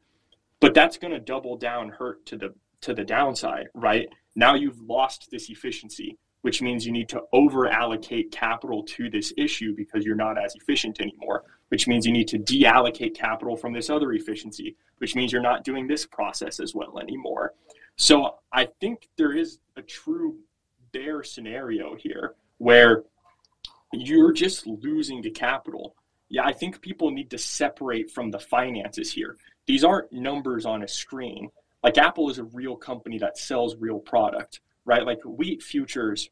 But that's going to double down hurt to the to the downside, right? Now you've lost this efficiency, which means you need to over allocate capital to this issue because you're not as efficient anymore, which means you need to deallocate capital from this other efficiency, which means you're not doing this process as well anymore. So I think there is a true bear scenario here where you're just losing the capital. Yeah, I think people need to separate from the finances here. These aren't numbers on a screen. Like Apple is a real company that sells real product, right? Like wheat futures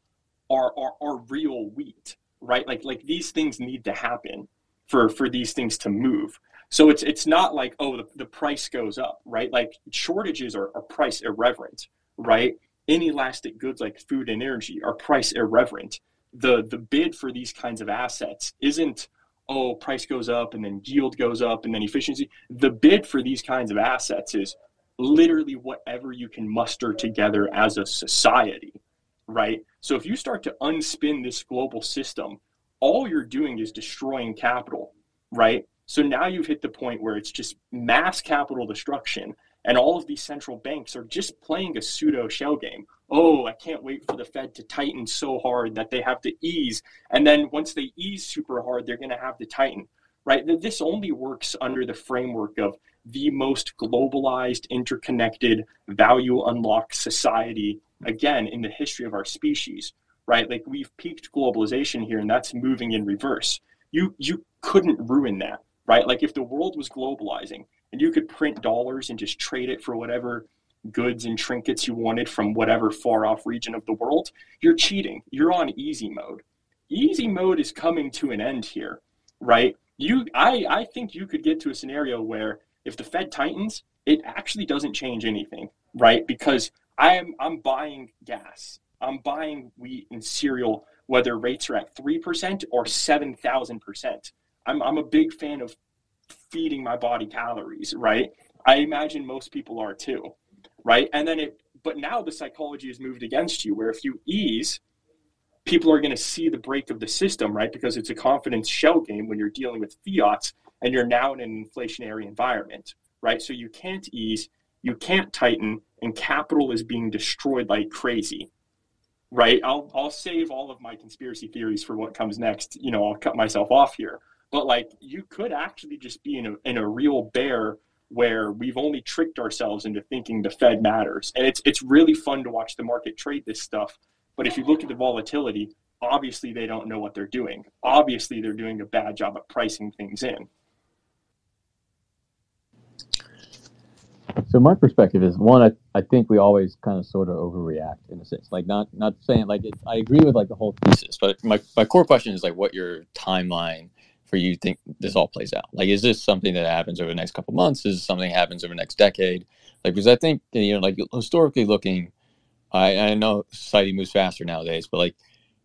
are are, are real wheat, right? Like like these things need to happen for for these things to move. So it's it's not like oh the, the price goes up, right? Like shortages are, are price irreverent, right? Inelastic goods like food and energy are price irreverent. The the bid for these kinds of assets isn't oh price goes up and then yield goes up and then efficiency. The bid for these kinds of assets is literally whatever you can muster together as a society, right? So if you start to unspin this global system, all you're doing is destroying capital, right? So now you've hit the point where it's just mass capital destruction, and all of these central banks are just playing a pseudo shell game. Oh, I can't wait for the Fed to tighten so hard that they have to ease. And then once they ease super hard, they're going to have to tighten, right? This only works under the framework of the most globalized, interconnected, value unlocked society, again, in the history of our species, right? Like we've peaked globalization here, and that's moving in reverse. You, you couldn't ruin that, right? Like if the world was globalizing and you could print dollars and just trade it for whatever goods and trinkets you wanted from whatever far off region of the world, you're cheating. You're on easy mode. Easy mode is coming to an end here, right? You I I think you could get to a scenario where if the Fed tightens, it actually doesn't change anything, right? Because I am I'm buying gas, I'm buying wheat and cereal, whether rates are at three percent or seven thousand percent. I'm I'm a big fan of feeding my body calories, right? I imagine most people are too, right? And then it, but now the psychology has moved against you, where if you ease, people are going to see the break of the system, right? Because it's a confidence shell game when you're dealing with fiats and you're now in an inflationary environment, right? So you can't ease, you can't tighten, and capital is being destroyed like crazy, right? I'll I'll save all of my conspiracy theories for what comes next. You know, I'll cut myself off here, but like you could actually just be in a in a real bear where we've only tricked ourselves into thinking the Fed matters, and it's it's really fun to watch the market trade this stuff. But if you look at the volatility, obviously they don't know what they're doing. Obviously, they're doing a bad job at pricing things in. So my perspective is one. I, I think we always kind of sort of overreact in a sense. Like not not saying like I agree with like the whole thesis, but my my core question is like what your timeline for you think this all plays out. Like is this something that happens over the next couple months? Is something happens over the next decade? Like because I think you know like historically looking, I I know society moves faster nowadays, but like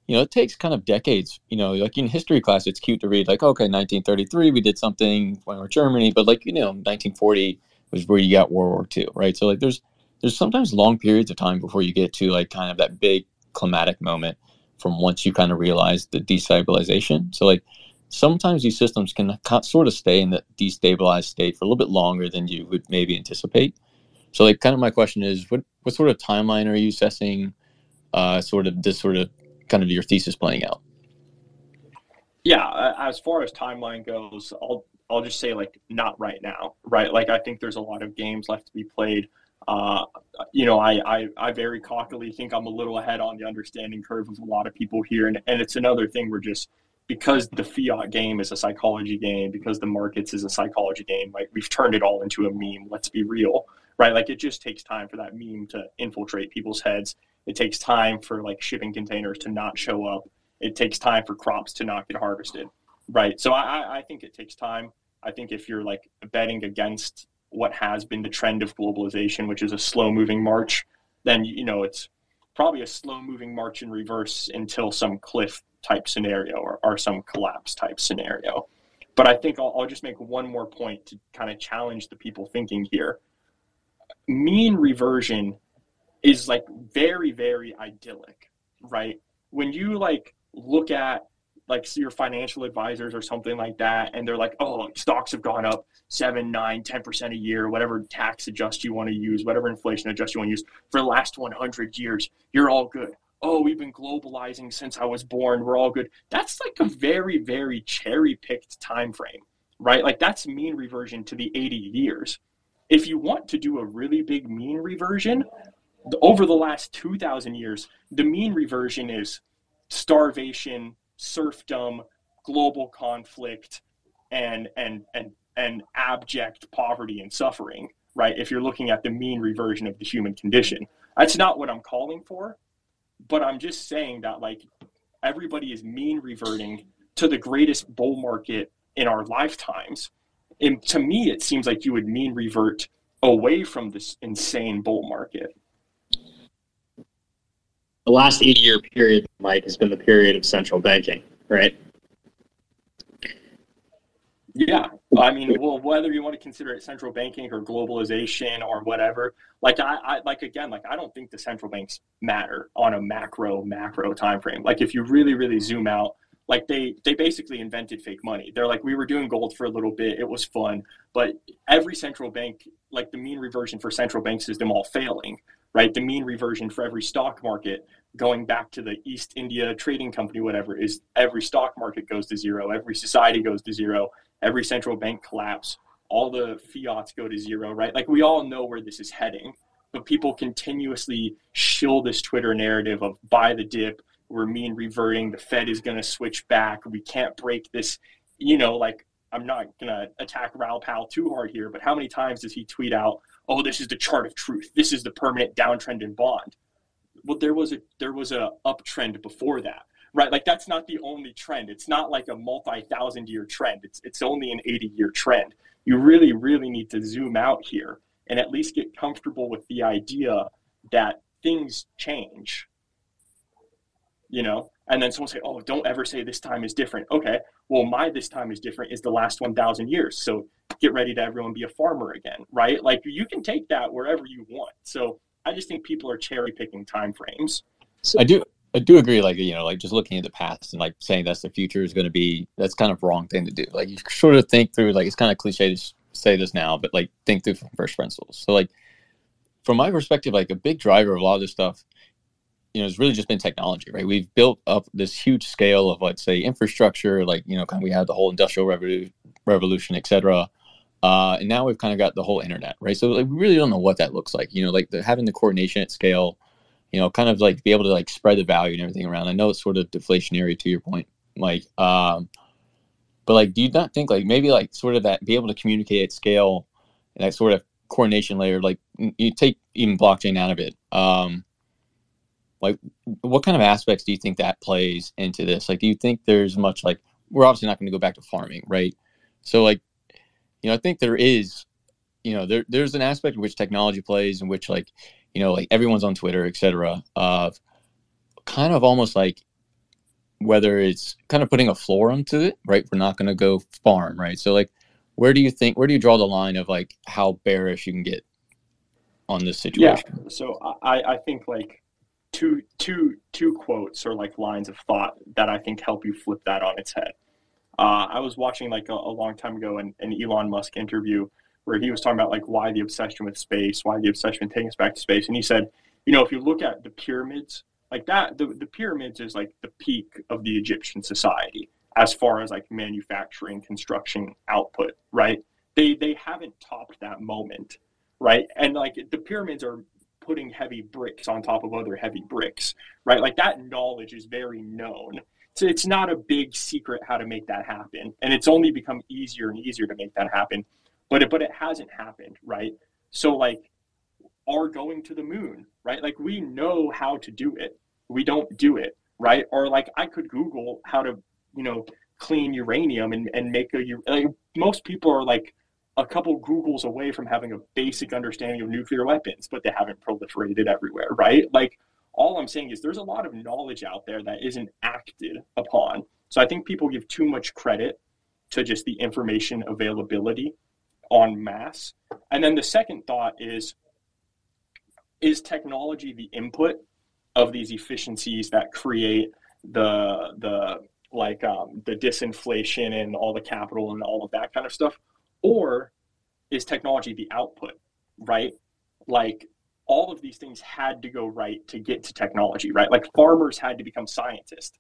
you know, it takes kind of decades. You know, like in history class, it's cute to read, like, okay, 1933, we did something when we were Germany, but like, you know, 1940, was where you got World War II, right? So like there's there's sometimes long periods of time before you get to like kind of that big climatic moment from once you kind of realize the destabilization. So like sometimes these systems can sort of stay in that destabilized state for a little bit longer than you would maybe anticipate. So like kind of my question is what what sort of timeline are you assessing uh, sort of this sort of kind of your thesis playing out? Yeah, as far as timeline goes, I'll I'll just say like not right now, right? Like I think there's a lot of games left to be played. Uh, you know, I, I I very cockily think I'm a little ahead on the understanding curve of a lot of people here, and and it's another thing we're just because the fiat game is a psychology game, because the markets is a psychology game, like we've turned it all into a meme. Let's be real, right? Like it just takes time for that meme to infiltrate people's heads. It takes time for like shipping containers to not show up. It takes time for crops to not get harvested Right. So I, I think it takes time. I think if you're like betting against what has been the trend of globalization, which is a slow moving march, then you know it's probably a slow moving march in reverse until some cliff type scenario or, or some collapse type scenario. But I think I'll, I'll just make one more point to kind of challenge the people thinking here. Mean reversion is like very, very idyllic, right? When you like look at like your financial advisors or something like that, and they're like, oh, stocks have gone up seven, nine, 10% a year, whatever tax adjust you want to use, whatever inflation adjust you want to use for the last 100 years, you're all good. Oh, we've been globalizing since I was born. We're all good. That's like a very, very cherry picked time frame, right? Like that's mean reversion to the 80 years. If you want to do a really big mean reversion, over the last 2,000 years, the mean reversion is starvation, serfdom, global conflict, and and and and abject poverty and suffering, right? If you're looking at the mean reversion of the human condition. That's not what I'm calling for, but I'm just saying that like everybody is mean reverting to the greatest bull market in our lifetimes. And to me, it seems like you would mean revert away from this insane bull market the last 80 year period, Mike, has been the period of central banking, right? Yeah, I mean, well, whether you want to consider it central banking or globalization or whatever, like I, I, like again, like I don't think the central banks matter on a macro macro time frame. Like if you really really zoom out, like they they basically invented fake money. They're like we were doing gold for a little bit, it was fun, but every central bank, like the mean reversion for central banks is them all failing right? The mean reversion for every stock market going back to the East India Trading Company, whatever, is every stock market goes to zero, every society goes to zero, every central bank collapse, all the fiats go to zero, right? Like we all know where this is heading, but people continuously shill this Twitter narrative of buy the dip, we're mean reverting, the Fed is going to switch back, we can't break this, you know, like I'm not going to attack Raoul Pal too hard here, but how many times does he tweet out, oh, this is the chart of truth. This is the permanent downtrend in bond. Well, there was a there was a uptrend before that, right? Like that's not the only trend. It's not like a multi-thousand year trend. It's it's only an 80 year trend. You really really need to zoom out here and at least get comfortable with the idea that things change. You know, and then someone say, "Oh, don't ever say this time is different." Okay, well, my this time is different is the last one thousand years. So get ready to everyone be a farmer again, right? Like you can take that wherever you want. So I just think people are cherry picking time frames. I do I do agree, like you know, like just looking at the past and like saying that's the future is going to be that's kind of wrong thing to do. Like you sort of think through, like it's kind of cliche to say this now, but like think through from first principles. So like from my perspective, like a big driver of a lot of this stuff, you know, has really just been technology, right? We've built up this huge scale of let's say infrastructure, like you know, kind of we had the whole industrial revolution, revolution, et cetera. Uh, and now we've kind of got the whole internet, right? So like we really don't know what that looks like. You know, like the, having the coordination at scale you know, kind of like be able to like spread the value and everything around. I know it's sort of deflationary to your point, Mike. Um, but like, do you not think like maybe like sort of that be able to communicate at scale and that sort of coordination layer, like you take even blockchain out of it. Um, like what kind of aspects do you think that plays into this? Like, do you think there's much like, we're obviously not going to go back to farming, right? So like, you know, I think there is, you know, there, there's an aspect in which technology plays in which like, you know, like everyone's on Twitter, etc. Of kind of almost like whether it's kind of putting a floor onto it, right? We're not going to go farm, right? So like, where do you think where do you draw the line of like how bearish you can get on this situation? Yeah. So I I think like two two two quotes or like lines of thought that I think help you flip that on its head. Uh, I was watching like a, a long time ago an, an Elon Musk interview where he was talking about like why the obsession with space, why the obsession with taking us back to space. And he said, you know, if you look at the pyramids, like that, the, the pyramids is like the peak of the Egyptian society as far as like manufacturing, construction output, right? They they haven't topped that moment, right? And like the pyramids are putting heavy bricks on top of other heavy bricks, right? Like that knowledge is very known. So it's not a big secret how to make that happen. And it's only become easier and easier to make that happen but it, but it hasn't happened, right? So like are going to the moon, right? Like we know how to do it. We don't do it, right? Or like I could Google how to, you know, clean uranium and, and make a like most people are like a couple Googles away from having a basic understanding of nuclear weapons, but they haven't proliferated everywhere, right? Like all I'm saying is there's a lot of knowledge out there that isn't acted upon. So I think people give too much credit to just the information availability en masse. And then the second thought is is technology the input of these efficiencies that create the the like um, the disinflation and all the capital and all of that kind of stuff or is technology the output right like all of these things had to go right to get to technology right like farmers had to become scientists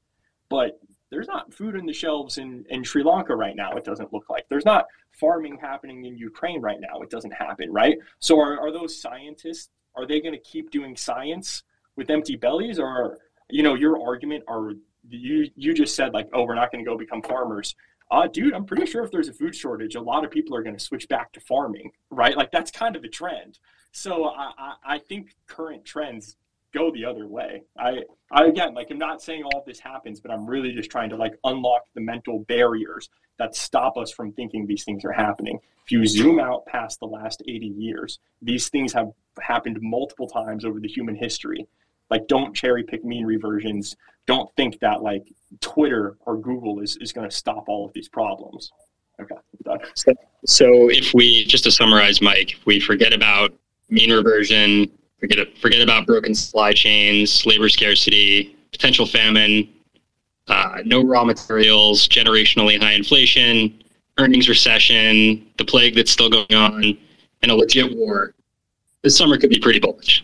but there's not food in the shelves in, in Sri Lanka right now. It doesn't look like there's not farming happening in Ukraine right now. It doesn't happen, right? So are, are those scientists, are they going to keep doing science with empty bellies or, you know, your argument or you, you just said like, oh, we're not going to go become farmers. Uh, dude, I'm pretty sure if there's a food shortage, a lot of people are going to switch back to farming, right? Like that's kind of the trend. So I, I, think current trends go the other way. I, I again, like, I'm not saying all this happens, but I'm really just trying to like unlock the mental barriers that stop us from thinking these things are happening. If you zoom out past the last 80 years, these things have happened multiple times over the human history. Like, don't cherry pick mean reversions. Don't think that like Twitter or Google is, is going to stop all of these problems. Okay. So, so if we, just to summarize, Mike, if we forget about mean reversion, Forget forget about broken supply chains, labor scarcity, potential famine, uh, no raw materials, generationally high inflation, earnings recession, the plague that's still going on, and a legit war. This summer could be pretty bullish.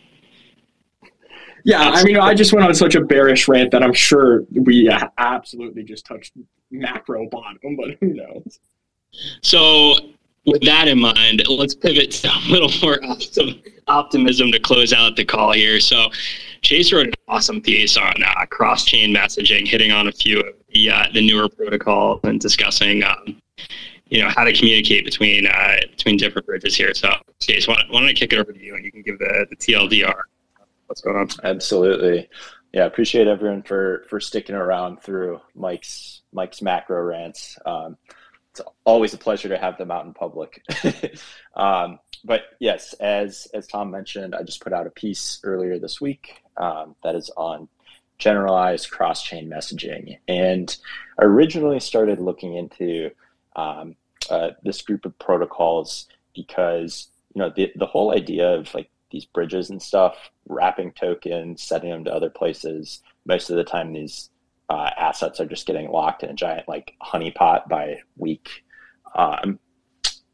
Yeah, I mean, I just went on such a bearish rant that I'm sure we absolutely just touched macro bottom, but who knows? So with that in mind, let's pivot to a little more optimism to close out the call here. So, Chase wrote an awesome piece on uh, cross-chain messaging, hitting on a few of the uh, the newer protocols and discussing, um, you know, how to communicate between uh, between different bridges here. So, Chase, why, why don't I kick it over to you and you can give the, the TLDR. What's going on? Absolutely. Yeah, appreciate everyone for for sticking around through Mike's Mike's macro rants. Um, it's always a pleasure to have them out in public. um, but yes, as as Tom mentioned, I just put out a piece earlier this week um, that is on generalized cross chain messaging, and I originally started looking into um, uh, this group of protocols because you know the the whole idea of like these bridges and stuff, wrapping tokens, sending them to other places. Most of the time, these uh, assets are just getting locked in a giant like honeypot by weak um,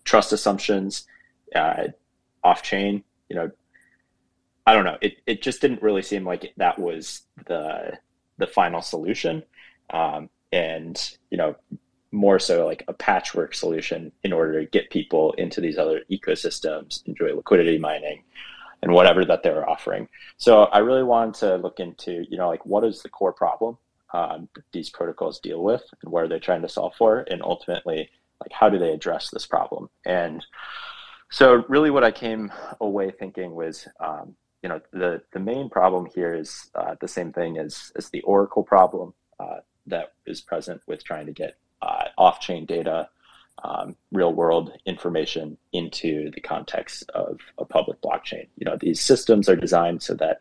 trust assumptions uh, off chain. You know, I don't know. It it just didn't really seem like that was the the final solution, um, and you know, more so like a patchwork solution in order to get people into these other ecosystems, enjoy liquidity mining, and whatever that they were offering. So I really wanted to look into, you know, like what is the core problem um, these protocols deal with, and what are they trying to solve for, and ultimately, like how do they address this problem? And so really, what I came away thinking was, um, you know, the the main problem here is uh, the same thing as as the Oracle problem uh, that is present with trying to get uh, off chain data um, real world information into the context of a public blockchain. You know, these systems are designed so that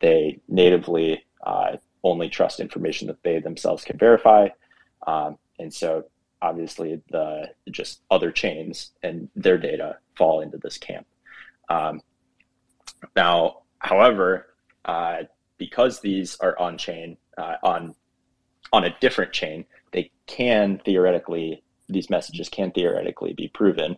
they natively uh, only trust information that they themselves can verify. Um, and so obviously the just other chains and their data fall into this camp. Um, now, however, uh, because these are on chain, uh, on on a different chain, they can theoretically these messages can theoretically be proven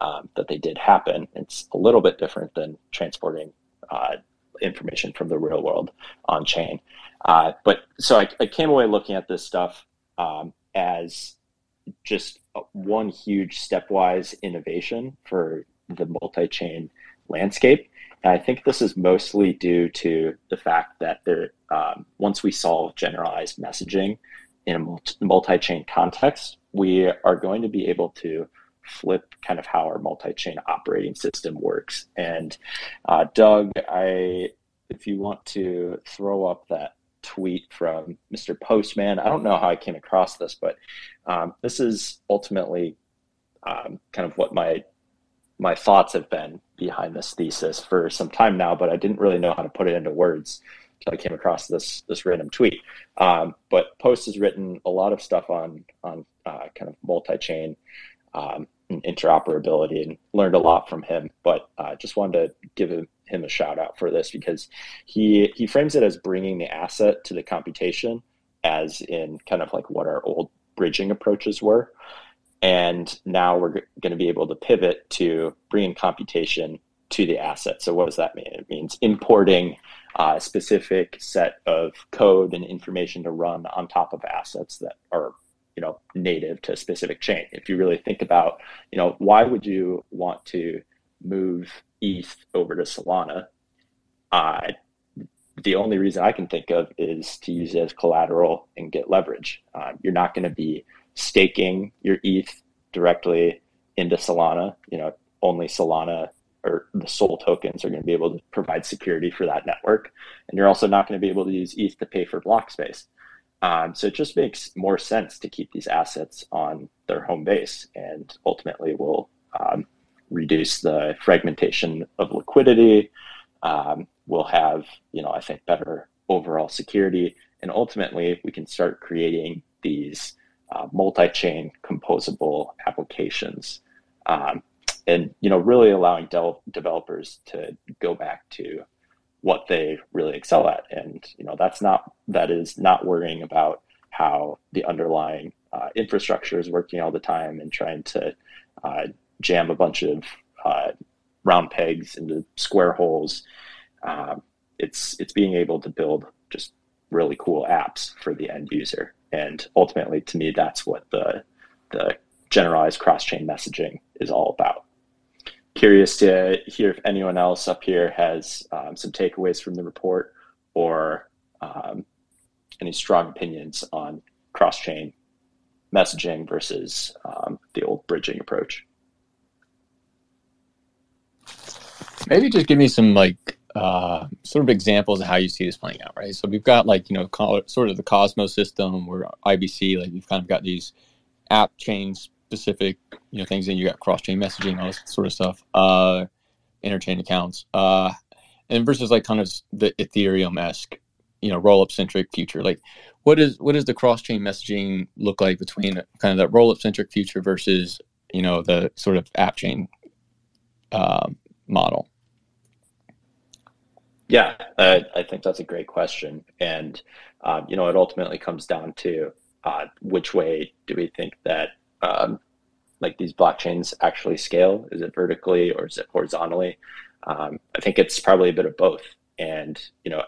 um, that they did happen. It's a little bit different than transporting uh, information from the real world on chain. Uh, but so I, I, came away looking at this stuff um, as just one huge stepwise innovation for the multi chain landscape. And I think this is mostly due to the fact that there, um, once we solve generalized messaging in a multi chain context, we are going to be able to flip kind of how our multi-chain operating system works. And uh, Doug, I if you want to throw up that tweet from Mr. Postman, I don't know how I came across this, but um, this is ultimately um, kind of what my my thoughts have been behind this thesis for some time now, but I didn't really know how to put it into words. Until I came across this this random tweet. Um, but Post has written a lot of stuff on on uh, kind of multi-chain um, interoperability and learned a lot from him. But uh, just wanted to give him, him a shout out for this because he he frames it as bringing the asset to the computation, as in kind of like what our old bridging approaches were. And now we're going to be able to pivot to bringing computation to the asset. So what does that mean? It means importing a specific set of code and information to run on top of assets that are you know native to a specific chain if you really think about you know why would you want to move eth over to solana uh, the only reason i can think of is to use it as collateral and get leverage uh, you're not going to be staking your eth directly into solana you know only solana or the SOL tokens are going to be able to provide security for that network. And you're also not going to be able to use ETH to pay for block space. Um, so it just makes more sense to keep these assets on their home base and ultimately will um, reduce the fragmentation of liquidity. Um, we'll have, you know, I think better overall security. And ultimately, we can start creating these uh, multi chain composable applications um, and you know really allowing de- developers to go back to what they really excel at. And you know that's not that is not worrying about how the underlying uh, infrastructure is working all the time and trying to uh, jam a bunch of uh, round pegs into square holes. Um, it's it's being able to build just really cool apps for the end user. And ultimately to me that's what the the generalized cross-chain messaging is all about curious to hear if anyone else up here has um, some takeaways from the report or um, any strong opinions on cross chain messaging versus um, the old bridging approach. Maybe just give me some like uh, sort of examples of how you see this playing out, right? So we've got like you know sort of the Cosmos system where IBC like we've kind of got these app chains specific you know things and you got cross chain messaging all this sort of stuff uh interchain accounts, uh, and versus like kind of the Ethereum esque, you know, roll up centric future. Like, what is what does the cross chain messaging look like between kind of that roll up centric future versus you know the sort of app chain uh, model? Yeah, uh, I think that's a great question, and um, you know, it ultimately comes down to uh, which way do we think that um, like these blockchains actually scale? Is it vertically or is it horizontally? Um, I think it's probably a bit of both, and you know,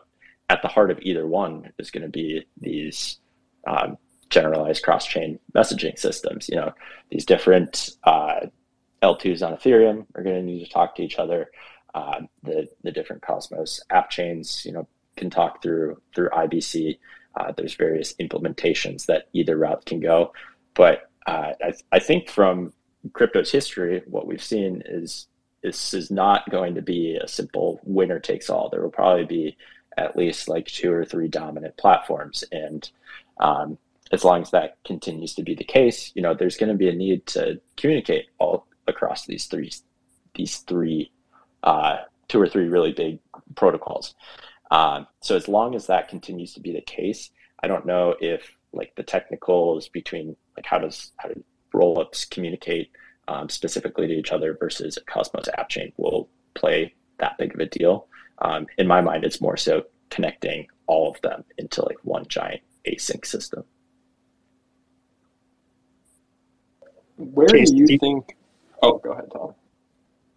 at the heart of either one is going to be these um, generalized cross-chain messaging systems. You know, these different uh, L2s on Ethereum are going to need to talk to each other. Uh, the the different Cosmos app chains, you know, can talk through through IBC. Uh, there's various implementations that either route can go, but uh, I, I think from crypto's history, what we've seen is this is not going to be a simple winner takes all. There will probably be at least like two or three dominant platforms, and um, as long as that continues to be the case, you know, there's going to be a need to communicate all across these three these three uh, two or three really big protocols. Um, so as long as that continues to be the case, I don't know if like the technicals between like how does how do rollups communicate um, specifically to each other versus a Cosmos app chain will play that big of a deal. Um, in my mind, it's more so connecting all of them into like one giant async system. Where do you think? Oh, go ahead, Tom.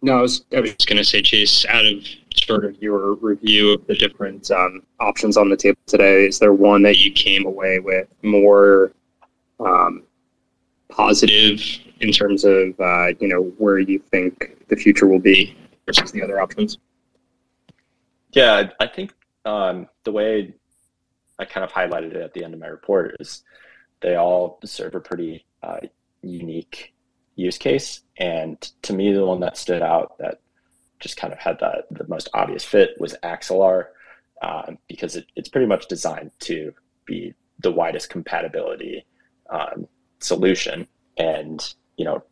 No, I was, I was just going to say, Chase, out of sort of your review of the different um, options on the table today, is there one that you came away with more um, positive in terms of, uh, you know, where you think the future will be versus the other options? Yeah, I think um, the way I kind of highlighted it at the end of my report is they all serve a pretty uh, unique use case. And to me, the one that stood out that just kind of had the, most obvious fit was Axelar um, because it, it's pretty much designed to be the widest compatibility um, solution. And, you know,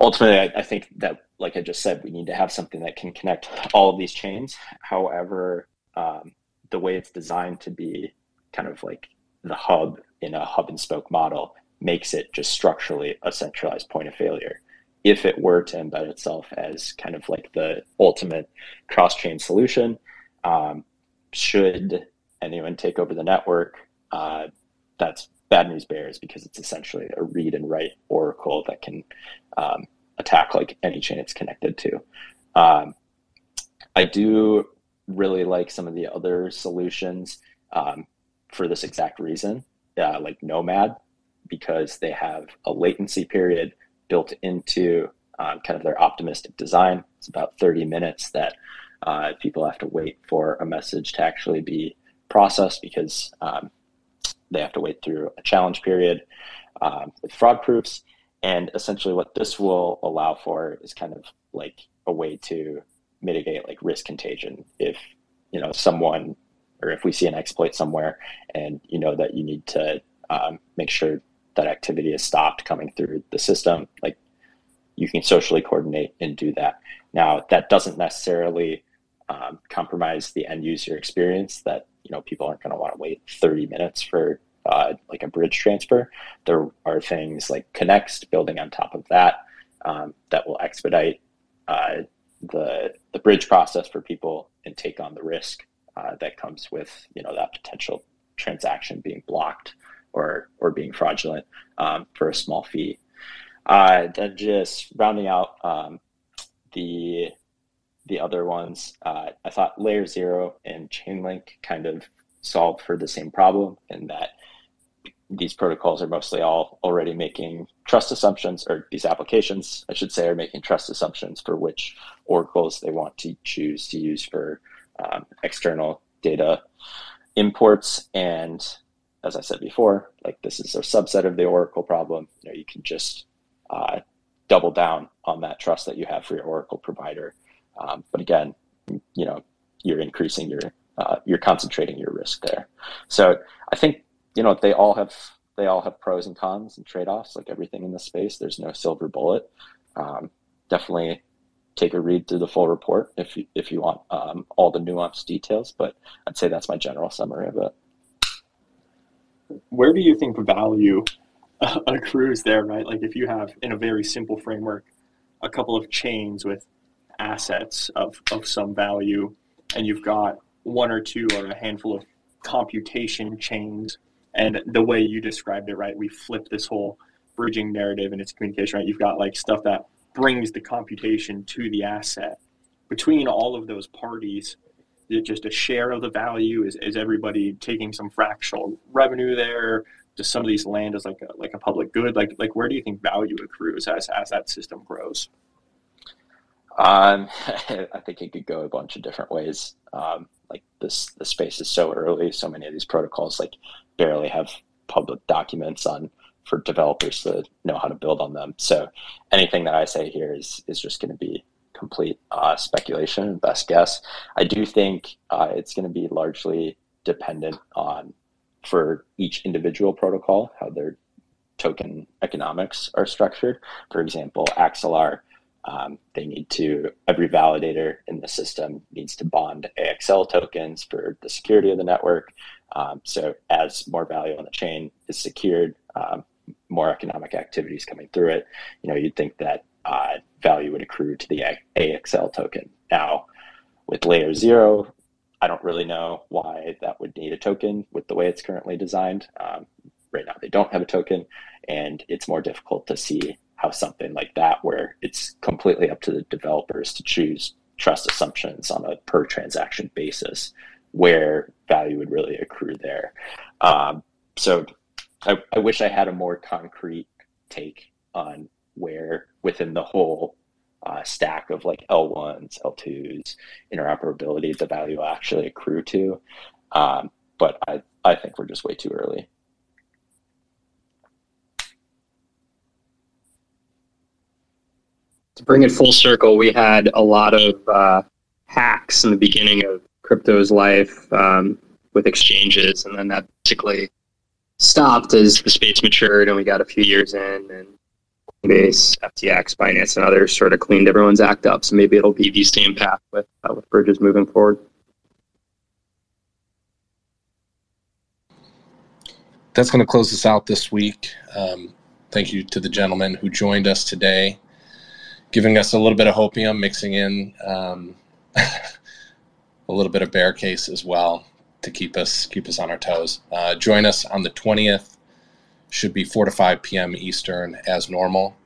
ultimately, I, I, think that, like I just said, we need to have something that can connect all of these chains. However, um, the way it's designed to be kind of like the hub in a hub and spoke model makes it just structurally a centralized point of failure. If it were to embed itself as kind of like the ultimate cross chain solution, um, should anyone take over the network, uh, that's bad news bears because it's essentially a read and write oracle that can um, attack like any chain it's connected to. Um, I do really like some of the other solutions um, for this exact reason, uh, like Nomad because they have a latency period built into um, kind of their optimistic design. It's about 30 minutes that uh, people have to wait for a message to actually be processed because um, they have to wait through a challenge period um, with fraud proofs. And essentially, what this will allow for is kind of like a way to mitigate like risk contagion. If you know someone, or if we see an exploit somewhere, and you know that you need to um, make sure that activity is stopped coming through the system, like you can socially coordinate and do that. Now, that doesn't necessarily um, compromise the end user experience that you know people aren't going to want to wait 30 minutes for uh, like a bridge transfer. There are things like Connext building on top of that um, that will expedite uh, the the bridge process for people and take on the risk uh, that comes with you know that potential transaction being blocked or or being fraudulent um, for a small fee. Uh, then just rounding out um, the the other ones, uh, I thought Layer Zero and Chainlink kind of solved for the same problem in that these protocols are mostly all already making trust assumptions, or these applications, I should say, are making trust assumptions for which oracles they want to choose to use for um, external data imports. And as I said before, like this is a subset of the Oracle problem. You know, you can just uh, double down on that trust that you have for your Oracle provider. Um, but again, you know, you're increasing your, uh, you're concentrating your risk there. So I think you know they all have they all have pros and cons and trade offs. Like everything in the space, there's no silver bullet. Um, definitely take a read through the full report if you, if you want um, all the nuanced details. But I'd say that's my general summary of it. Where do you think value accrues there? Right, like if you have in a very simple framework a couple of chains with assets of, of some value, and you've got one or two or a handful of computation chains. And the way you described it, right, we flip this whole bridging narrative and its communication, right? You've got like stuff that brings the computation to the asset. Between all of those parties, it just a share of the value? Is, is everybody taking some fractional revenue there? Does some of these land as like a like a public good? Like like where do you think value accrues as as that system grows? Um, I think it could go a bunch of different ways. Um, like this, the space is so early. So many of these protocols like barely have public documents on for developers to know how to build on them. So anything that I say here is is just going to be complete uh, speculation, best guess. I do think uh, it's going to be largely dependent on for each individual protocol how their token economics are structured. For example, Axelar um, they need to, every validator in the system needs to bond AXL tokens for the security of the network. Um, so as more value on the chain is secured, um, more economic activities coming through it, you know, you'd think that uh, value would accrue to the AXL token. Now, with LayerZero, I don't really know why that would need a token with the way it's currently designed. Um, right now, they don't have a token, and it's more difficult to see how something like that, where it's completely up to the developers to choose trust assumptions on a per transaction basis, where value would really accrue there. Um, so I, I wish I had a more concrete take on where within the whole uh, stack of like L1s, L2s, interoperability, the value actually accrue to. Um, but I, I think we're just way too early. To bring it full circle, we had a lot of uh, hacks in the beginning of crypto's life um, with exchanges, and then that basically stopped as the space matured, and we got a few years in, and Base, FTX, Binance, and others sort of cleaned everyone's act up. So maybe it'll be the same path with uh, with bridges moving forward. That's going to close us out this week. Um, thank you to the gentleman who joined us today giving us a little bit of hopium, mixing in um, a little bit of bear case as well to keep us keep us on our toes. Uh, join us on the twentieth. Should be four to five p.m. Eastern as normal,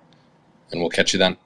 and we'll catch you then.